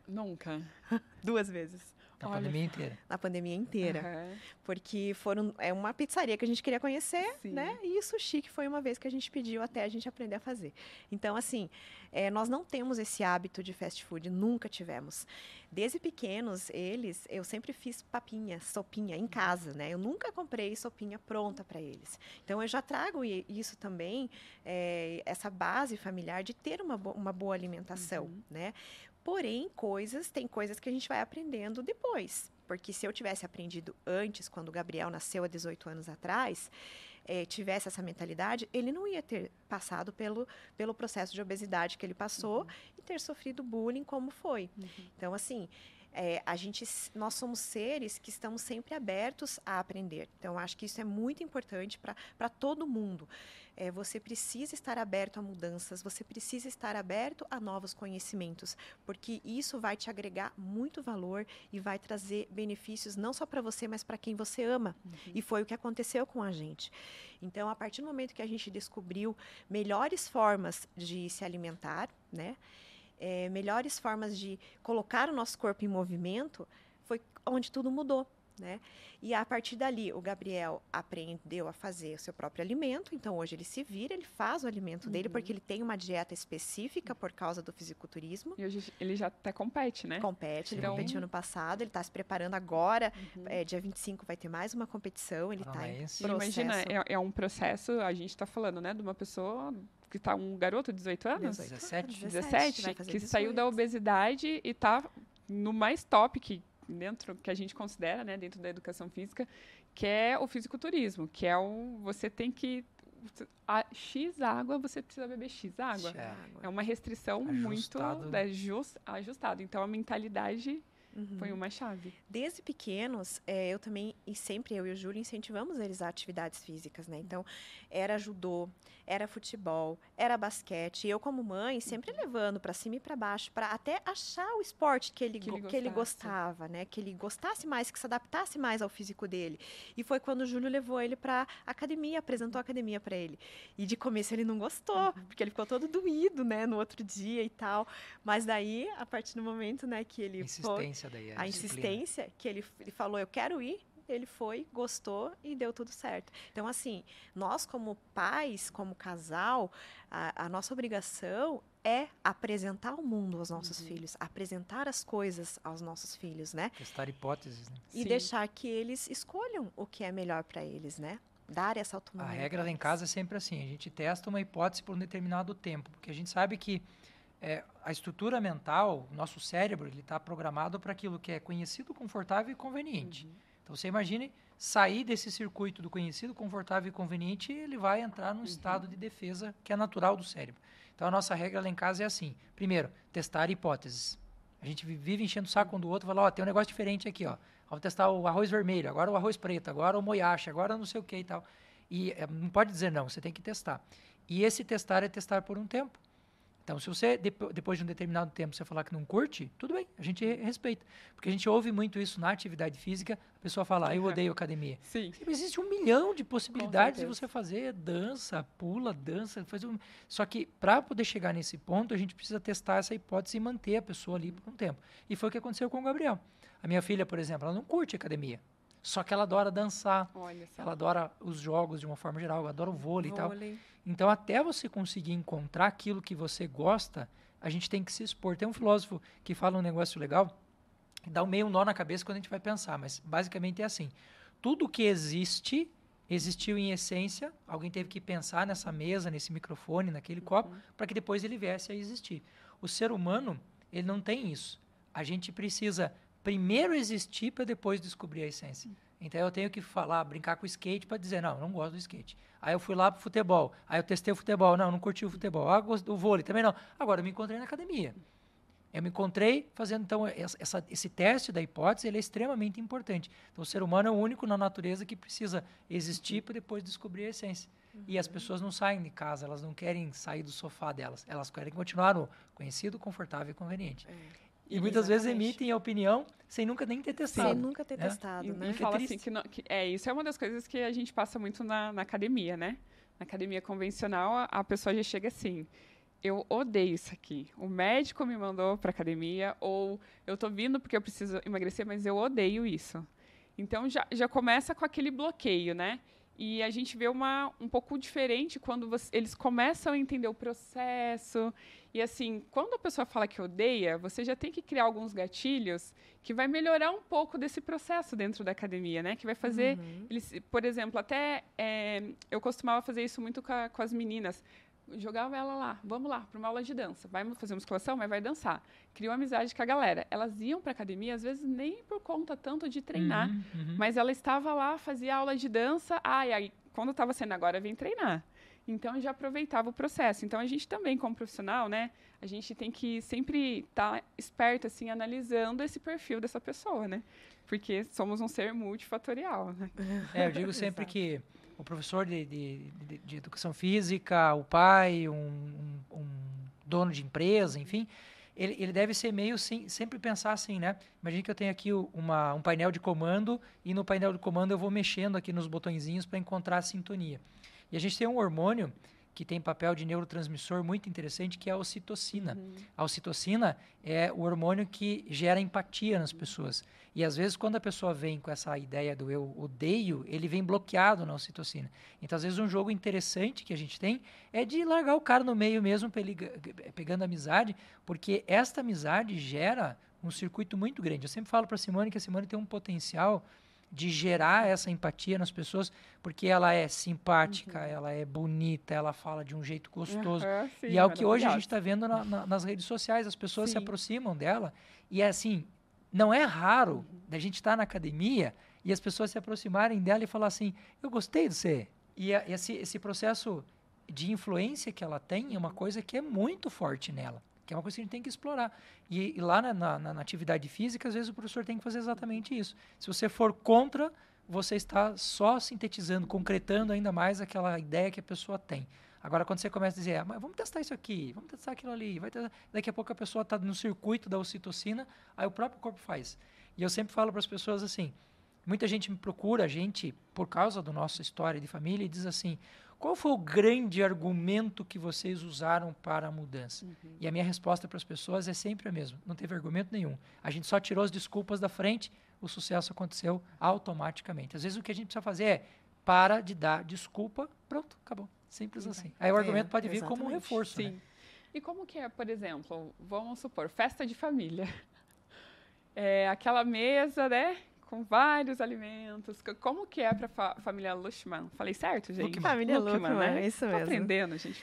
Nunca. Duas vezes. Na Olha pandemia inteira. na pandemia inteira. Aham. Porque foram, é uma pizzaria que a gente queria conhecer, Sim. né? E o sushi que foi uma vez que a gente pediu até a gente aprender a fazer. Então, assim, é, nós não temos esse hábito de fast food, nunca tivemos. Desde pequenos, eles, eu sempre fiz papinha, sopinha em casa, né? Eu nunca comprei sopinha pronta para eles. Então, eu já trago i- isso também, é, essa base familiar de ter uma, bo- uma boa alimentação, Uhum. né? Porém, coisas, tem coisas que a gente vai aprendendo depois. Porque se eu tivesse aprendido antes, quando o Gabriel nasceu há 18 anos atrás, eh, tivesse essa mentalidade, ele não ia ter passado pelo, pelo processo de obesidade que ele passou e ter sofrido bullying como foi. Uhum. Então, assim, é, a gente, nós somos seres que estamos sempre abertos a aprender. Então, acho que isso é muito importante para todo mundo. É, você precisa estar aberto a mudanças, você precisa estar aberto a novos conhecimentos, porque isso vai te agregar muito valor e vai trazer benefícios não só para você, mas para quem você ama. E foi o que aconteceu com a gente. Então, a partir do momento que a gente descobriu melhores formas de se alimentar, né? É, melhores formas de colocar o nosso corpo em movimento, foi onde tudo mudou. Né? E a partir dali, o Gabriel aprendeu a fazer o seu próprio alimento. Então, hoje ele se vira, ele faz o alimento dele, Uhum. porque ele tem uma dieta específica por causa do fisiculturismo. E hoje ele já até compete, né? Compete, ele Sim. competiu no passado, ele está se preparando agora. Uhum. É, dia 25 vai ter mais uma competição, ele está em Paranaense. E Imagina, processo. é, é um processo, a gente está falando, né, de uma pessoa que tá um garoto de 18 anos, 18 17, anos, 17, vai fazer que saiu da 18. obesidade e tá no mais top que dentro que a gente considera, né, dentro da educação física, que é o fisiculturismo, que é o você tem que a X água, você precisa beber X água. É. É uma restrição Ajustado. muito é, jus, ajustada. Então a mentalidade Uhum. foi uma chave. Desde pequenos, é, eu também, e sempre eu e o Júlio incentivamos eles a atividades físicas, né? Então, era judô, era futebol, era basquete. E eu, como mãe, sempre levando para cima e para baixo, para até achar o esporte que ele, Que ele que ele gostava, né? Que ele gostasse mais, que se adaptasse mais ao físico dele. E foi quando o Júlio levou ele para academia, apresentou a academia para ele. E de começo ele não gostou, porque ele ficou todo doído, né? No outro dia e tal. Mas daí, a partir do momento, né, que ele Insistência daí. a insistência que ele, ele falou, eu quero ir, ele foi, gostou e deu tudo certo. Então, assim, nós como pais, como casal, a, a nossa obrigação é apresentar o mundo aos nossos Uhum. filhos, apresentar as coisas aos nossos filhos, né? Testar hipóteses, né? E Sim. deixar que eles escolham o que é melhor para eles, né? Dar essa A autonomia. regra pra lá em casa é sempre assim: a gente testa uma hipótese por um determinado tempo, porque a gente sabe que é, a estrutura mental, nosso cérebro, ele está programado para aquilo que é conhecido, confortável e conveniente. Uhum. Então você imagine sair desse circuito do conhecido, confortável e conveniente, e ele vai entrar num estado de defesa que é natural do cérebro. Então a nossa regra lá em casa é assim: primeiro, testar hipóteses. A gente vi- vive enchendo o saco um do outro, fala, ó, tem um negócio diferente aqui, ó. Vamos testar o arroz vermelho, agora o arroz preto, agora o moyashi, agora não sei o que e tal. E eh, não pode dizer não, você tem que testar. E esse testar é testar por um tempo. Então, se você, depo- depois de um determinado tempo, você falar que não curte, tudo bem, a gente re- respeita. Porque a gente ouve muito isso na atividade física, a pessoa fala, ah, eu odeio academia. Sim. Existe um milhão de possibilidades de você fazer dança, pula, dança, faz um... Só que para poder chegar nesse ponto, a gente precisa testar essa hipótese e manter a pessoa ali por um tempo. E foi o que aconteceu com o Gabriel. A minha filha, por exemplo, ela não curte academia. Só que ela adora dançar, Olha só. ela adora os jogos de uma forma geral, ela adora o vôlei e tal. Então, até você conseguir encontrar aquilo que você gosta, a gente tem que se expor. Tem um filósofo que fala um negócio legal, dá um meio nó na cabeça quando a gente vai pensar, mas basicamente é assim: tudo que existe, existiu em essência, alguém teve que pensar nessa mesa, nesse microfone, naquele copo, para que depois ele viesse a existir. O ser humano, ele não tem isso. A gente precisa primeiro existir para depois descobrir a essência. Então eu tenho que falar, brincar com o skate para dizer, não, eu não gosto do skate. Aí eu fui lá pro futebol. Aí eu testei o futebol. Não, não curti o futebol. Ah, gosto do vôlei também não. Agora eu me encontrei na academia. Eu me encontrei fazendo, então, essa, esse teste da hipótese ele é extremamente importante. Então, o ser humano é o único na natureza que precisa existir para depois descobrir a essência. E as pessoas não saem de casa, elas não querem sair do sofá delas. Elas querem continuar no conhecido, confortável e conveniente. E muitas vezes Exatamente. emitem a opinião sem nunca nem ter testado. Sem nunca ter né? testado, E, né? e fala triste. assim que, não- que- é isso é uma das coisas que a gente passa muito na, na academia, né? Na academia convencional, a, a pessoa já chega assim. eu odeio isso aqui. O médico me mandou para academia, ou eu tô vindo porque eu preciso emagrecer, mas eu odeio isso. Então já, já começa com aquele bloqueio, né? E a gente vê uma um pouco diferente quando você, eles começam a entender o processo. E assim, quando a pessoa fala que odeia, você já tem que criar alguns gatilhos que vai melhorar um pouco desse processo dentro da academia, né? Que vai fazer, uhum. eles, por exemplo, até é, eu costumava fazer isso muito com, a, com as meninas jogava ela lá, vamos lá, para uma aula de dança. Vai fazer musculação, mas vai dançar. Criou amizade com a galera. Elas iam para academia, às vezes nem por conta tanto de treinar, uhum, uhum. mas ela estava lá, fazia aula de dança. Ai, aí, quando estava sendo agora, vem treinar. Então, já aproveitava o processo. Então, a gente também, como profissional, né, a gente tem que sempre estar tá esperto, assim, analisando esse perfil dessa pessoa, né? Porque somos um ser multifatorial, né? É, eu digo sempre que o professor de, de, de, de, educação física, o pai, um, um, um, dono de empresa, enfim, ele, ele deve ser meio sim, sempre pensar assim, né? Imagina que eu tenho aqui uma, um painel de comando e no painel de comando eu vou mexendo aqui nos botõezinhos para encontrar a sintonia. E a gente tem um hormônio que tem papel de neurotransmissor muito interessante, que é a ocitocina. Uhum. A ocitocina é o hormônio que gera empatia nas pessoas. E às vezes, quando a pessoa vem com essa ideia do eu odeio, ele vem bloqueado na ocitocina. Então, às vezes, um jogo interessante que a gente tem é de largar o cara no meio mesmo, pegando amizade, porque esta amizade gera um circuito muito grande. Eu sempre falo para a Simone que a Simone tem um potencial de gerar essa empatia nas pessoas, porque ela é simpática, uhum. ela é bonita, ela fala de um jeito gostoso. Uhum, sim, e é o que hoje a gente está vendo na, na, nas redes sociais, as pessoas sim. se aproximam dela. E é assim, não é raro uhum. da gente estar tá na academia e as pessoas se aproximarem dela e falar assim, eu gostei de você. E a, esse, esse processo de influência que ela tem é uma coisa que é muito forte nela que é uma coisa que a gente tem que explorar. E, e lá na, na, na, atividade física, às vezes o professor tem que fazer exatamente isso. Se você for contra, você está só sintetizando, concretando ainda mais aquela ideia que a pessoa tem. Agora, quando você começa a dizer, ah, mas vamos testar isso aqui, vamos testar aquilo ali, vai testar. daqui a pouco a pessoa está no circuito da ocitocina, aí o próprio corpo faz. E eu sempre falo para as pessoas assim: muita gente me procura, a gente, por causa da nossa história de família, e diz assim: qual foi o grande argumento que vocês usaram para a mudança? Uhum. E a minha resposta para as pessoas é sempre a mesma: não teve argumento nenhum. A gente só tirou as desculpas da frente, o sucesso aconteceu automaticamente. Às vezes o que a gente precisa fazer é para de dar desculpa, pronto, acabou. Simples Sim, assim. Aí o argumento é, pode vir exatamente. como um reforço. Sim. Né? E como que é, por exemplo, vamos supor, festa de família. É, aquela mesa, né? Com vários alimentos. Como que é para a fa família Lushman? Falei certo, gente? Família Luckman né? isso mesmo. Tô aprendendo, gente.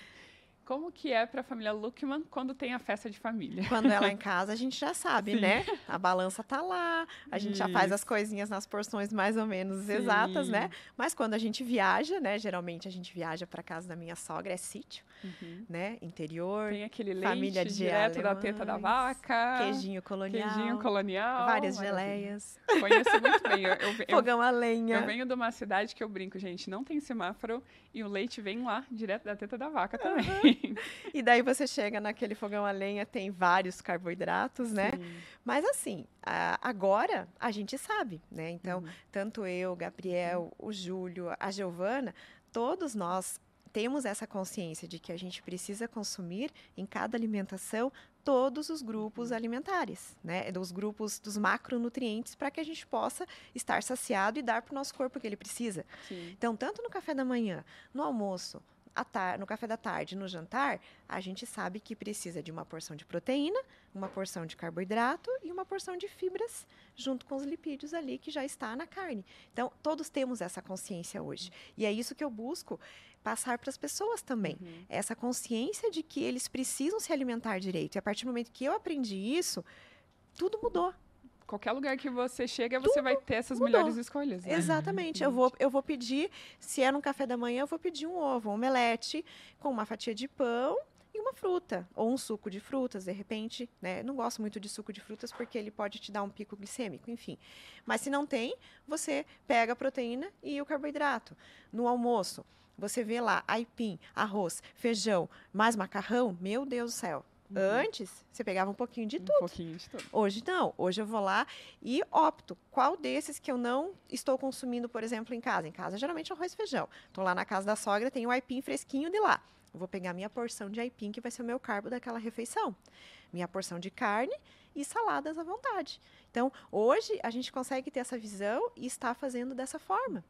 Como que é para a família Luckman quando tem a festa de família? Quando ela é em casa, a gente já sabe, Sim. né? A balança tá lá, a gente Isso. já faz as coisinhas nas porções mais ou menos Sim. exatas, né? Mas quando a gente viaja, né? Geralmente a gente viaja para casa da minha sogra, é sítio, uhum. né? Interior. Tem aquele leite família de direto alemães, da teta da vaca. Queijinho colonial. Queijinho colonial. Várias geleias. Conheço muito bem. Eu, eu, Fogão a lenha. Eu venho de uma cidade que eu brinco, gente, não tem semáforo e o leite vem lá, direto da teta da vaca também. Uhum. e daí você chega naquele fogão a lenha, tem vários carboidratos, né? Sim. Mas assim, a, agora a gente sabe, né? Então, uhum. tanto eu, Gabriel, o Júlio, a Giovana, todos nós temos essa consciência de que a gente precisa consumir em cada alimentação todos os grupos uhum. alimentares, né? Dos grupos dos macronutrientes para que a gente possa estar saciado e dar para o nosso corpo o que ele precisa. Sim. Então, tanto no café da manhã, no almoço, no café da tarde, no jantar, a gente sabe que precisa de uma porção de proteína, uma porção de carboidrato e uma porção de fibras, junto com os lipídios ali que já está na carne. Então, todos temos essa consciência hoje. E é isso que eu busco passar para as pessoas também. Uhum. Essa consciência de que eles precisam se alimentar direito. E a partir do momento que eu aprendi isso, tudo mudou qualquer lugar que você chega, você Tudo vai ter essas mudou. melhores escolhas. Né? Exatamente. Eu vou, eu vou pedir, se é no café da manhã, eu vou pedir um ovo, um omelete com uma fatia de pão uma fruta, ou um suco de frutas, de repente, né? Não gosto muito de suco de frutas porque ele pode te dar um pico glicêmico, enfim. Mas se não tem, você pega a proteína e o carboidrato. No almoço, você vê lá aipim, arroz, feijão, mais macarrão, meu Deus do céu. Uhum. Antes, você pegava um pouquinho de um tudo. pouquinho de tudo. Hoje não. Hoje eu vou lá e opto. Qual desses que eu não estou consumindo, por exemplo, em casa? Em casa, geralmente arroz e feijão. Estou lá na casa da sogra, tem o aipim fresquinho de lá. Vou pegar minha porção de aipim, que vai ser o meu carbo daquela refeição. Minha porção de carne e saladas à vontade. Então, hoje a gente consegue ter essa visão e está fazendo dessa forma.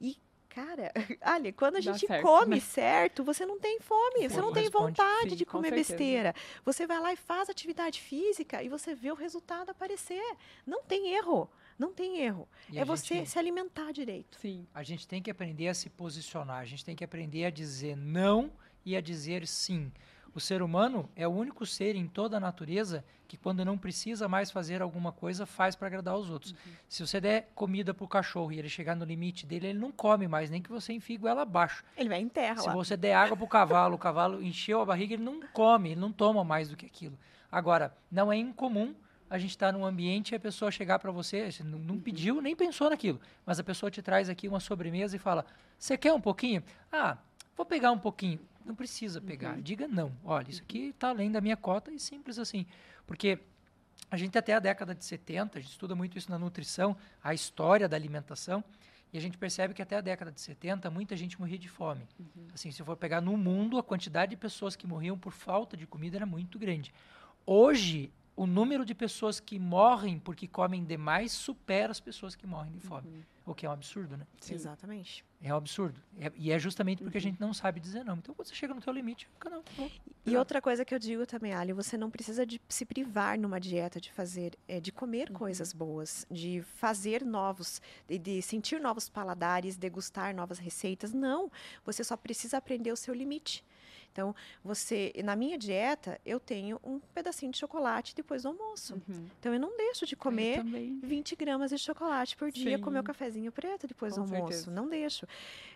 E Cara, olha, quando a gente certo, come né? certo, você não tem fome, você não tem vontade sim, de comer besteira. Você vai lá e faz atividade física e você vê o resultado aparecer. Não tem erro. Não tem erro. E é você gente, se alimentar direito. Sim. A gente tem que aprender a se posicionar, a gente tem que aprender a dizer não e a dizer sim. O ser humano é o único ser em toda a natureza que, quando não precisa mais fazer alguma coisa, faz para agradar os outros. Uhum. Se você der comida para o cachorro e ele chegar no limite dele, ele não come mais, nem que você enfie ela abaixo. Ele vai em terra Se lá. você der água para o cavalo, o cavalo encheu a barriga, ele não come, ele não toma mais do que aquilo. Agora, não é incomum a gente estar tá num ambiente e a pessoa chegar para você, você não, não uhum. pediu, nem pensou naquilo, mas a pessoa te traz aqui uma sobremesa e fala: Você quer um pouquinho? Ah, vou pegar um pouquinho. Não precisa pegar. Uhum. Diga não. Olha, isso aqui está além da minha cota e simples assim. Porque a gente até a década de 70, a gente estuda muito isso na nutrição, a história da alimentação, e a gente percebe que até a década de 70 muita gente morria de fome. Uhum. Assim, se for pegar no mundo, a quantidade de pessoas que morriam por falta de comida era muito grande. Hoje, o número de pessoas que morrem porque comem demais supera as pessoas que morrem de fome. Uhum. O que é um absurdo, né? Sim. Exatamente. É um absurdo. É, e é justamente porque uhum. a gente não sabe dizer não. Então, quando você chega no teu limite, fica não. E outra coisa que eu digo também, Ali, você não precisa de se privar numa dieta de fazer, é, de comer uhum. coisas boas, de fazer novos, de, de sentir novos paladares, degustar novas receitas. Não. Você só precisa aprender o seu limite. Então, você, na minha dieta, eu tenho um pedacinho de chocolate depois do almoço. Uhum. Então, eu não deixo de comer 20 gramas de chocolate por dia Sim. com meu cafezinho preto depois com do almoço. Certeza. Não deixo.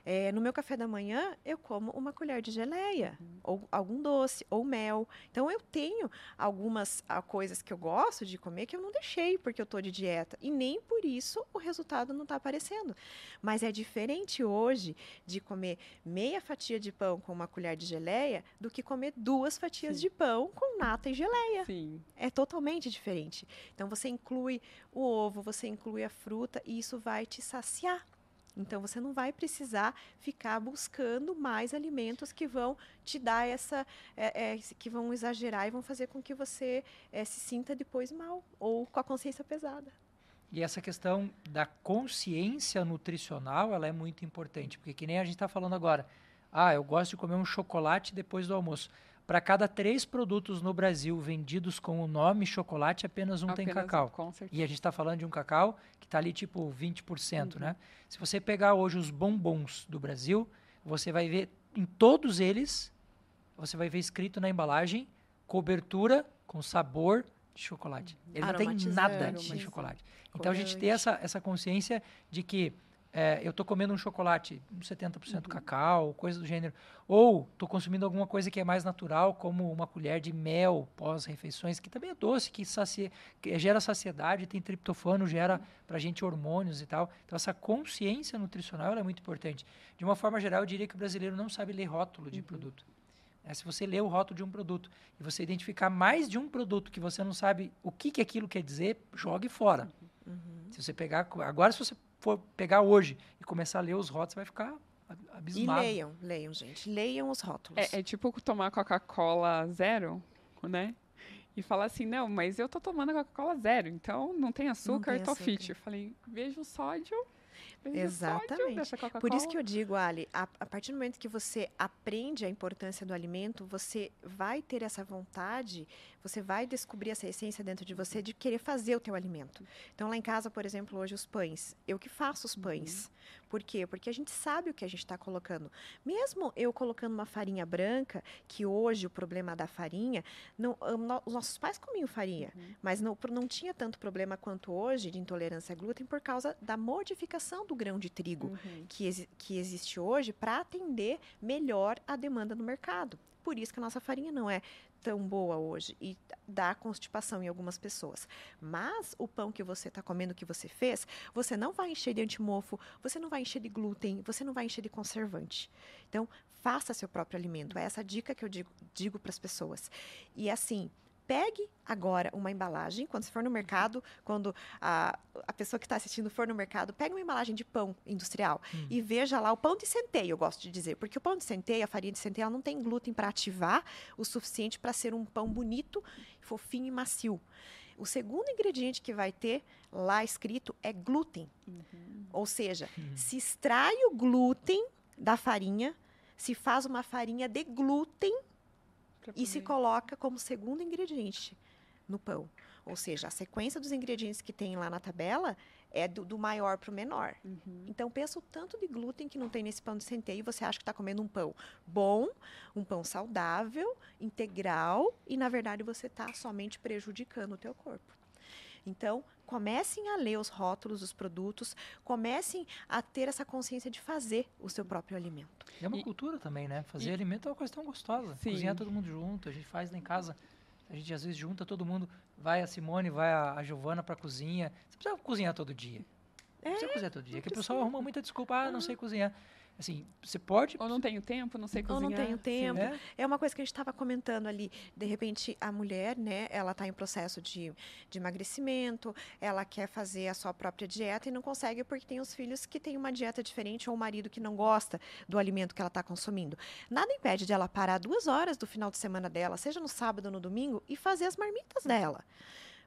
É, no meu café da manhã, eu como uma colher de geleia, uhum. ou algum doce, ou mel. Então, eu tenho algumas a, ah, coisas que eu gosto de comer que eu não deixei porque eu estou de dieta. E nem por isso o resultado não está aparecendo. Mas é diferente hoje de comer meia fatia de pão com uma colher de geleia do que comer duas fatias Sim. de pão com nata e geleia. Sim. É totalmente diferente. Então, você inclui o ovo, você inclui a fruta e isso vai te saciar. Então você não vai precisar ficar buscando mais alimentos que vão te dar essa, é, é, que vão exagerar e vão fazer com que você é, se sinta depois mal ou com a consciência pesada. E essa questão da consciência nutricional, ela é muito importante, porque que nem a gente está falando agora, ah, eu gosto de comer um chocolate depois do almoço. Para cada três produtos no Brasil vendidos com o nome chocolate, apenas um apenas tem cacau. e a gente está falando de um cacau que está ali tipo 20%, uhum. né? Se você pegar hoje os bombons do Brasil, você vai ver em todos eles, você vai ver escrito na embalagem cobertura com sabor de chocolate. Ele não tem nada de chocolate. Então a gente tem essa, essa consciência de que é, eu estou comendo um chocolate 70% uhum. cacau, coisa do gênero, ou estou consumindo alguma coisa que é mais natural, como uma colher de mel pós-refeições, que também é doce, que, sacia, que gera saciedade, tem triptofano, gera para a gente hormônios e tal. Então, essa consciência nutricional é muito importante. De uma forma geral, eu diria que o brasileiro não sabe ler rótulo de uhum. produto. É, se você ler o rótulo de um produto e você identificar mais de um produto que você não sabe o que, que aquilo quer dizer, jogue fora. Uhum. Se você pegar. Agora, se você for pegar hoje e começar a ler os rótulos, você vai ficar abismado. E leiam, leiam, gente. Leiam os rótulos. É, é tipo tomar Coca-Cola zero, né? E falar assim, não, mas eu tô tomando Coca-Cola zero, então não tem açúcar, não tem tô açúcar. fit. Eu falei, veja o sódio Exatamente. Por isso que eu digo, Ali, a, a, partir do momento que você aprende a importância do alimento, você vai ter essa vontade, você vai descobrir essa essência dentro de você de querer fazer o teu alimento. Então, lá em casa, por exemplo, hoje os pães, eu que faço os pães. Uhum. Por quê? Porque a gente sabe o que a gente está colocando. Mesmo eu colocando uma farinha branca, que hoje o problema da farinha, não, os nossos pais comiam farinha, uhum. mas não, não tinha tanto problema quanto hoje de intolerância a glúten por causa da modificação do grão de trigo uhum. que, que existe hoje para atender melhor a demanda no mercado. Por isso que a nossa farinha não é tão boa hoje e dá constipação em algumas pessoas. Mas o pão que você está comendo, que você fez, você não vai encher de antimofo, você não vai encher de glúten, você não vai encher de conservante. Então, faça seu próprio alimento. É essa dica que eu digo, digo para as pessoas. E assim, pegue agora uma embalagem, quando você for no mercado, quando a, a pessoa que está assistindo for no mercado, pegue uma embalagem de pão industrial Hum. e veja lá o pão de centeio, eu gosto de dizer, porque o pão de centeio, a farinha de centeio, ela não tem glúten para ativar o suficiente para ser um pão bonito, fofinho e macio. O segundo ingrediente que vai ter lá escrito é glúten. Uhum. Ou seja, Hum. se extrai o glúten da farinha, se faz uma farinha de glúten Pra e se coloca como segundo ingrediente no pão. Ou seja, a sequência dos ingredientes que tem lá na tabela é do, do maior para o menor. Uhum. Então, pensa o tanto de glúten que não tem nesse pão de centeio e você acha que está comendo um pão bom, um pão saudável, integral, e na verdade você está somente prejudicando o teu corpo. Então, comecem a ler os rótulos dos produtos, comecem a ter essa consciência de fazer o seu próprio alimento. E é uma E- cultura também, né? Fazer e- alimento é uma coisa tão gostosa. Sim. Cozinhar todo mundo junto, a gente faz lá em casa. A gente às vezes junta todo mundo, vai a Simone, vai a, a Giovana pra cozinha. Você precisa cozinhar todo dia. Não precisa cozinhar todo dia. Que o pessoal arruma muita desculpa, ah, não sei cozinhar. Assim, você pode. Ou não tenho tempo, não sei Ou cozinhar. não tenho tempo. É, É uma coisa que a gente estava comentando ali. De repente, a mulher, né, ela está em processo de, de emagrecimento, ela quer fazer a sua própria dieta e não consegue porque tem os filhos que têm uma dieta diferente ou o marido que não gosta do alimento que ela está consumindo. Nada impede de ela parar duas horas do final de semana dela, seja no sábado ou no domingo, e fazer as marmitas dela.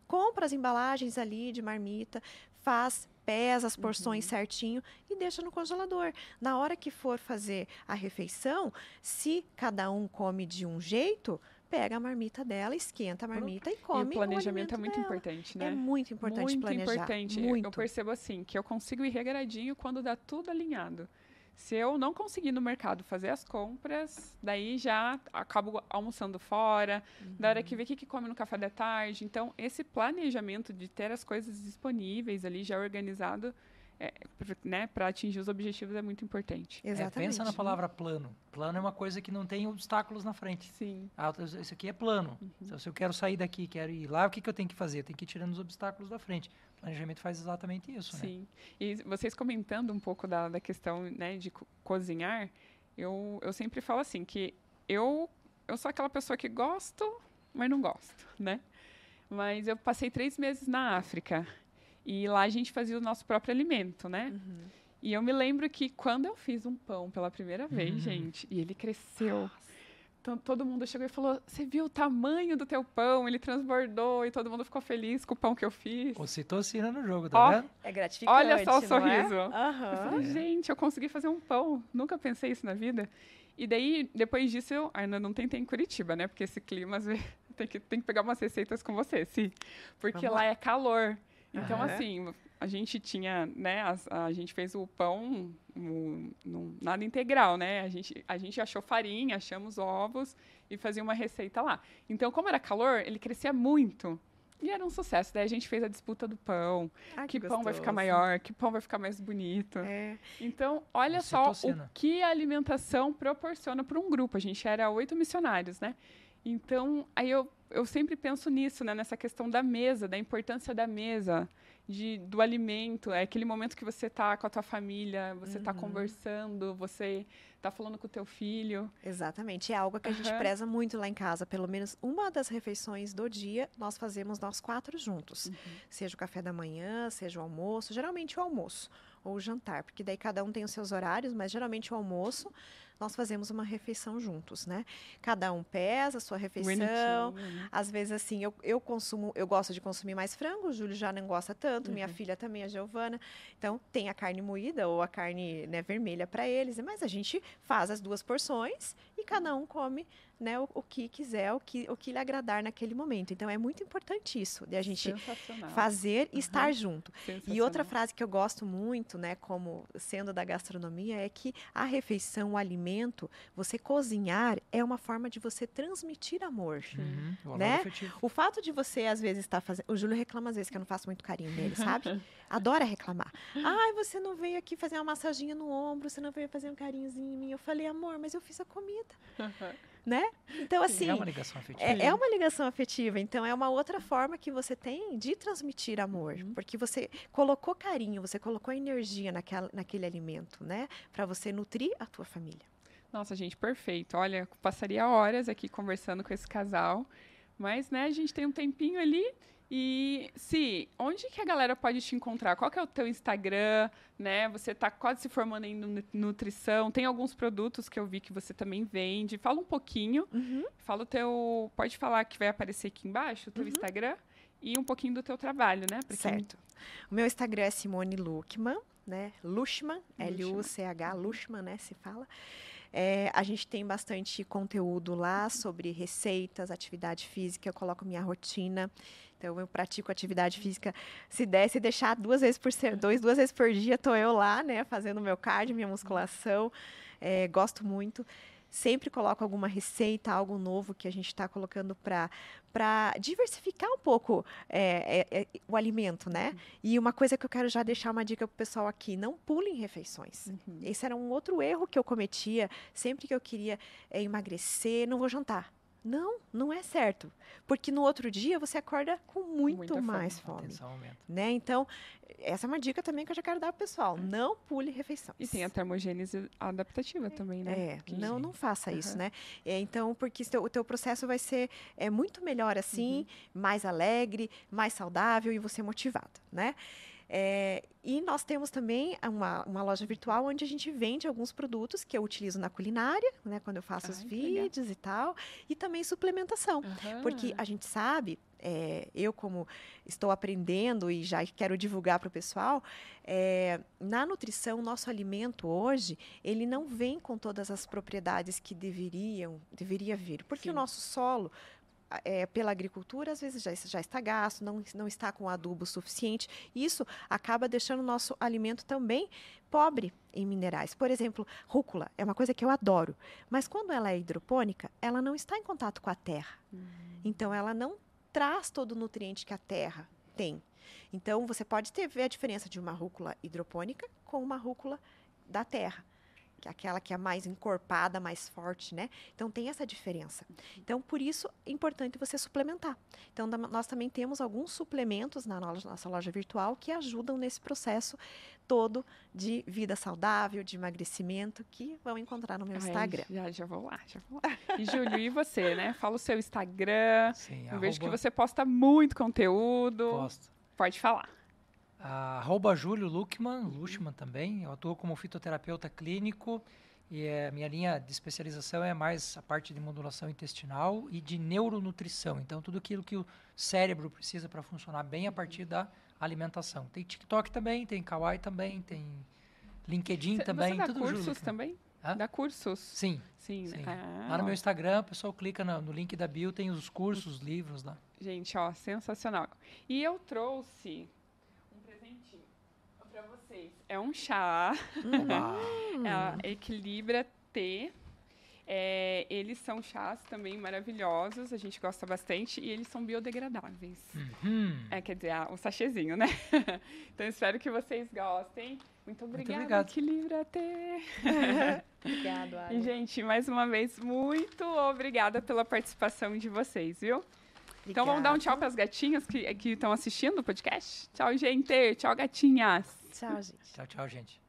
Compra as embalagens ali de marmita, faz, pesa as porções certinho e deixa no congelador. Na hora que for fazer a refeição, se cada um come de um jeito, pega a marmita dela, esquenta a marmita e E come. o planejamento é alimento muito dela. importante, né? É muito importante muito planejar. importante. Muito. Eu percebo assim que eu consigo ir regradinho quando dá tudo alinhado. Se eu não conseguir no mercado fazer as compras, daí já acabo almoçando fora, da hora que Uhum. vê o que, que come no café da tarde. Então, esse planejamento de ter as coisas disponíveis ali, já organizado, é, né, para atingir os objetivos é muito importante. é, Exatamente. pensa na palavra plano. Plano é uma coisa que não tem obstáculos na frente. Sim. Ah, isso aqui é plano. Uhum. Então, se eu quero sair daqui, quero ir lá, o que, que eu tenho que fazer? Eu tenho que ir tirando os obstáculos da frente. O planejamento faz exatamente isso, né? Sim. E vocês comentando um pouco da, da questão né, de co- cozinhar, eu, eu sempre falo assim, que eu, eu sou aquela pessoa que gosto, mas não gosto, né? Mas eu passei três meses na África. E lá a gente fazia o nosso próprio alimento, né? Uhum. E eu me lembro que quando eu fiz um pão pela primeira vez, Uhum. gente, e ele cresceu. to- Todo mundo chegou e falou: Você viu o tamanho do teu pão? Ele transbordou e todo mundo ficou feliz com o pão que eu fiz. Ocitocina no jogo, tá Ó, vendo? É gratificante. Olha só o é? sorriso. Eu Aham. falei, gente, eu consegui fazer um pão. Nunca pensei isso na vida. E daí, depois disso, eu ainda não tentei em Curitiba, né? Porque esse clima, às vezes, tem que, tem que pegar umas receitas com você, sim. Porque Vamos lá é calor. Então, Aham. assim, a gente tinha, né? as- a, gente fez o pão um, num- nada integral, né? A gente, a gente achou farinha, achamos ovos e fazia uma receita lá. Então, como era calor, ele crescia muito. E era um sucesso. Daí a gente fez a disputa do pão. Ai, Que pão vai ficar maior, que pão vai ficar mais bonito. É. Então, olha só o que a alimentação proporciona para um grupo. A gente era oito missionários, né? Então, aí eu, eu sempre penso nisso, né? Nessa questão da mesa, da importância da mesa, de, do alimento. É aquele momento que você está com a tua família, você está Uhum. conversando, você está falando com o teu filho. Exatamente. É algo que a gente Aham. preza muito lá em casa. Pelo menos uma das refeições do dia nós fazemos nós quatro juntos. Seja o café da manhã, seja o almoço, geralmente o almoço ou o jantar, porque daí cada um tem os seus horários, mas geralmente o almoço nós fazemos uma refeição juntos, né? Cada um pesa a sua refeição. Bonitinho, né? Às vezes, assim, eu, eu consumo, eu gosto de consumir mais frango, o Júlio já não gosta tanto, minha Uhum. filha também, a Giovana. Então, tem a carne moída ou a carne né, vermelha para eles, mas a gente faz as duas porções e cada um come né, o, o que quiser, o que, o que lhe agradar naquele momento. Então, é muito importante isso, de a gente fazer e estar junto. E outra frase que eu gosto muito, né, como sendo da gastronomia, é que a refeição, o alimento, você cozinhar é uma forma de você transmitir amor. Uhum, Né? O fato de você, às vezes, estar fazendo. O Júlio reclama às vezes que eu não faço muito carinho nele, sabe? Adora reclamar. Ai, você não veio aqui fazer uma massaginha no ombro, você não veio fazer um carinhozinho em mim. Eu falei, amor, mas eu fiz a comida, né? Então, assim. é uma ligação afetiva. É, é uma ligação afetiva, então é uma outra forma que você tem de transmitir amor, Uhum. porque você colocou carinho, você colocou energia naquela, naquele alimento, né, para você nutrir a tua família. Nossa, gente, perfeito. Olha, passaria horas aqui conversando com esse casal, Mas, né, a gente tem um tempinho ali. E, se onde que a galera pode te encontrar? Qual que é o teu Instagram, né? Você está quase se formando em nutrição. Tem alguns produtos que eu vi que você também vende. Fala um pouquinho. Uhum. Fala o teu... Pode falar que vai aparecer aqui embaixo, o teu Uhum. Instagram. E um pouquinho do teu trabalho, né? Pra quem- Certo. O meu Instagram é Simone Luckman, né? Lushman, L-U-C-H, Lushman, né? Se fala. É, a gente tem bastante conteúdo lá sobre receitas, atividade física. Eu coloco minha rotina. Então, eu pratico atividade física. Se der, se deixar duas vezes por ser, dois, duas vezes por dia, tô eu lá, né? Fazendo meu cardio, minha musculação. É, gosto muito. Sempre coloco alguma receita, algo novo que a gente está colocando para para diversificar um pouco é, é, é, o alimento, né? E uma coisa que eu quero já deixar uma dica pro pessoal aqui: não pulem refeições. Uhum. Esse era um outro erro que eu cometia sempre que eu queria é, emagrecer, não vou jantar. Não, não é certo. Porque no outro dia você acorda com muito Muita fome. mais fome. Aumenta. Né? Então, essa é uma dica também que eu já quero dar pro pessoal. Não pule refeições. E tem a termogênese adaptativa também, né? É, não, Sim. não faça isso, Aham. né? É, então, porque seu- o teu processo vai ser é, muito melhor assim, Uhum. mais alegre, mais saudável e você motivado, né? É, e nós temos também uma, uma loja virtual onde a gente vende alguns produtos que eu utilizo na culinária, né? Quando eu faço os Ai, legal. vídeos e tal, e também suplementação. Aham. Porque a gente sabe, é, eu como estou aprendendo e já quero divulgar para o pessoal, é, na nutrição, nosso alimento hoje, ele não vem com todas as propriedades que deveriam, deveria vir. Porque Sim. o nosso solo, é, pela agricultura, às vezes já, já está gasto, não, não está com adubo suficiente. Isso acaba deixando o nosso alimento também pobre em minerais. Por exemplo, rúcula é uma coisa que eu adoro, mas quando ela é hidropônica, ela não está em contato com a terra. Então, ela não traz todo o nutriente que a terra tem. Então, você pode ter, ver a diferença de uma rúcula hidropônica com uma rúcula da terra, que é aquela que é mais encorpada, mais forte, né? Então, tem essa diferença. Então, por isso, é importante você suplementar. Então, da- nós também temos alguns suplementos na nossa, nossa loja virtual que ajudam nesse processo todo de vida saudável, de emagrecimento, que vão encontrar no meu Ai, Instagram. Já, já vou lá, já vou lá. E Júlio, e você, né? Fala o seu Instagram. Sim, Eu vejo que arroba- você posta muito conteúdo. Posto. Pode falar. Arroba Júlio Luckman, Lushman também. Eu atuo como fitoterapeuta clínico e é, minha linha de especialização é mais a parte de modulação intestinal e de neuronutrição. Então, tudo aquilo que o cérebro precisa para funcionar bem a partir da alimentação. Tem TikTok também, tem Kawaii também, tem LinkedIn Cê- também, você dá tudo cursos também? Hã? Dá cursos? Sim, Sim. sim. Ah, lá no meu Instagram, o pessoal clica no, no link da bio, tem os cursos, os livros lá. Gente, ó, sensacional. E eu trouxe vocês. É um chá, Olá. é a Equilibra T. É, eles são chás também maravilhosos, a gente gosta bastante, e eles são biodegradáveis. Uhum. É, quer dizer, ah, o sachêzinho, né? então, espero que vocês gostem. Muito obrigada, obrigado. Equilibra T. Obrigado, E, gente, mais uma vez, muito obrigada pela participação de vocês, viu? Então vamos dar um tchau para as gatinhas que estão assistindo o podcast? Tchau, gente. Tchau, gatinhas. Tchau, gente. Tchau, tchau, gente.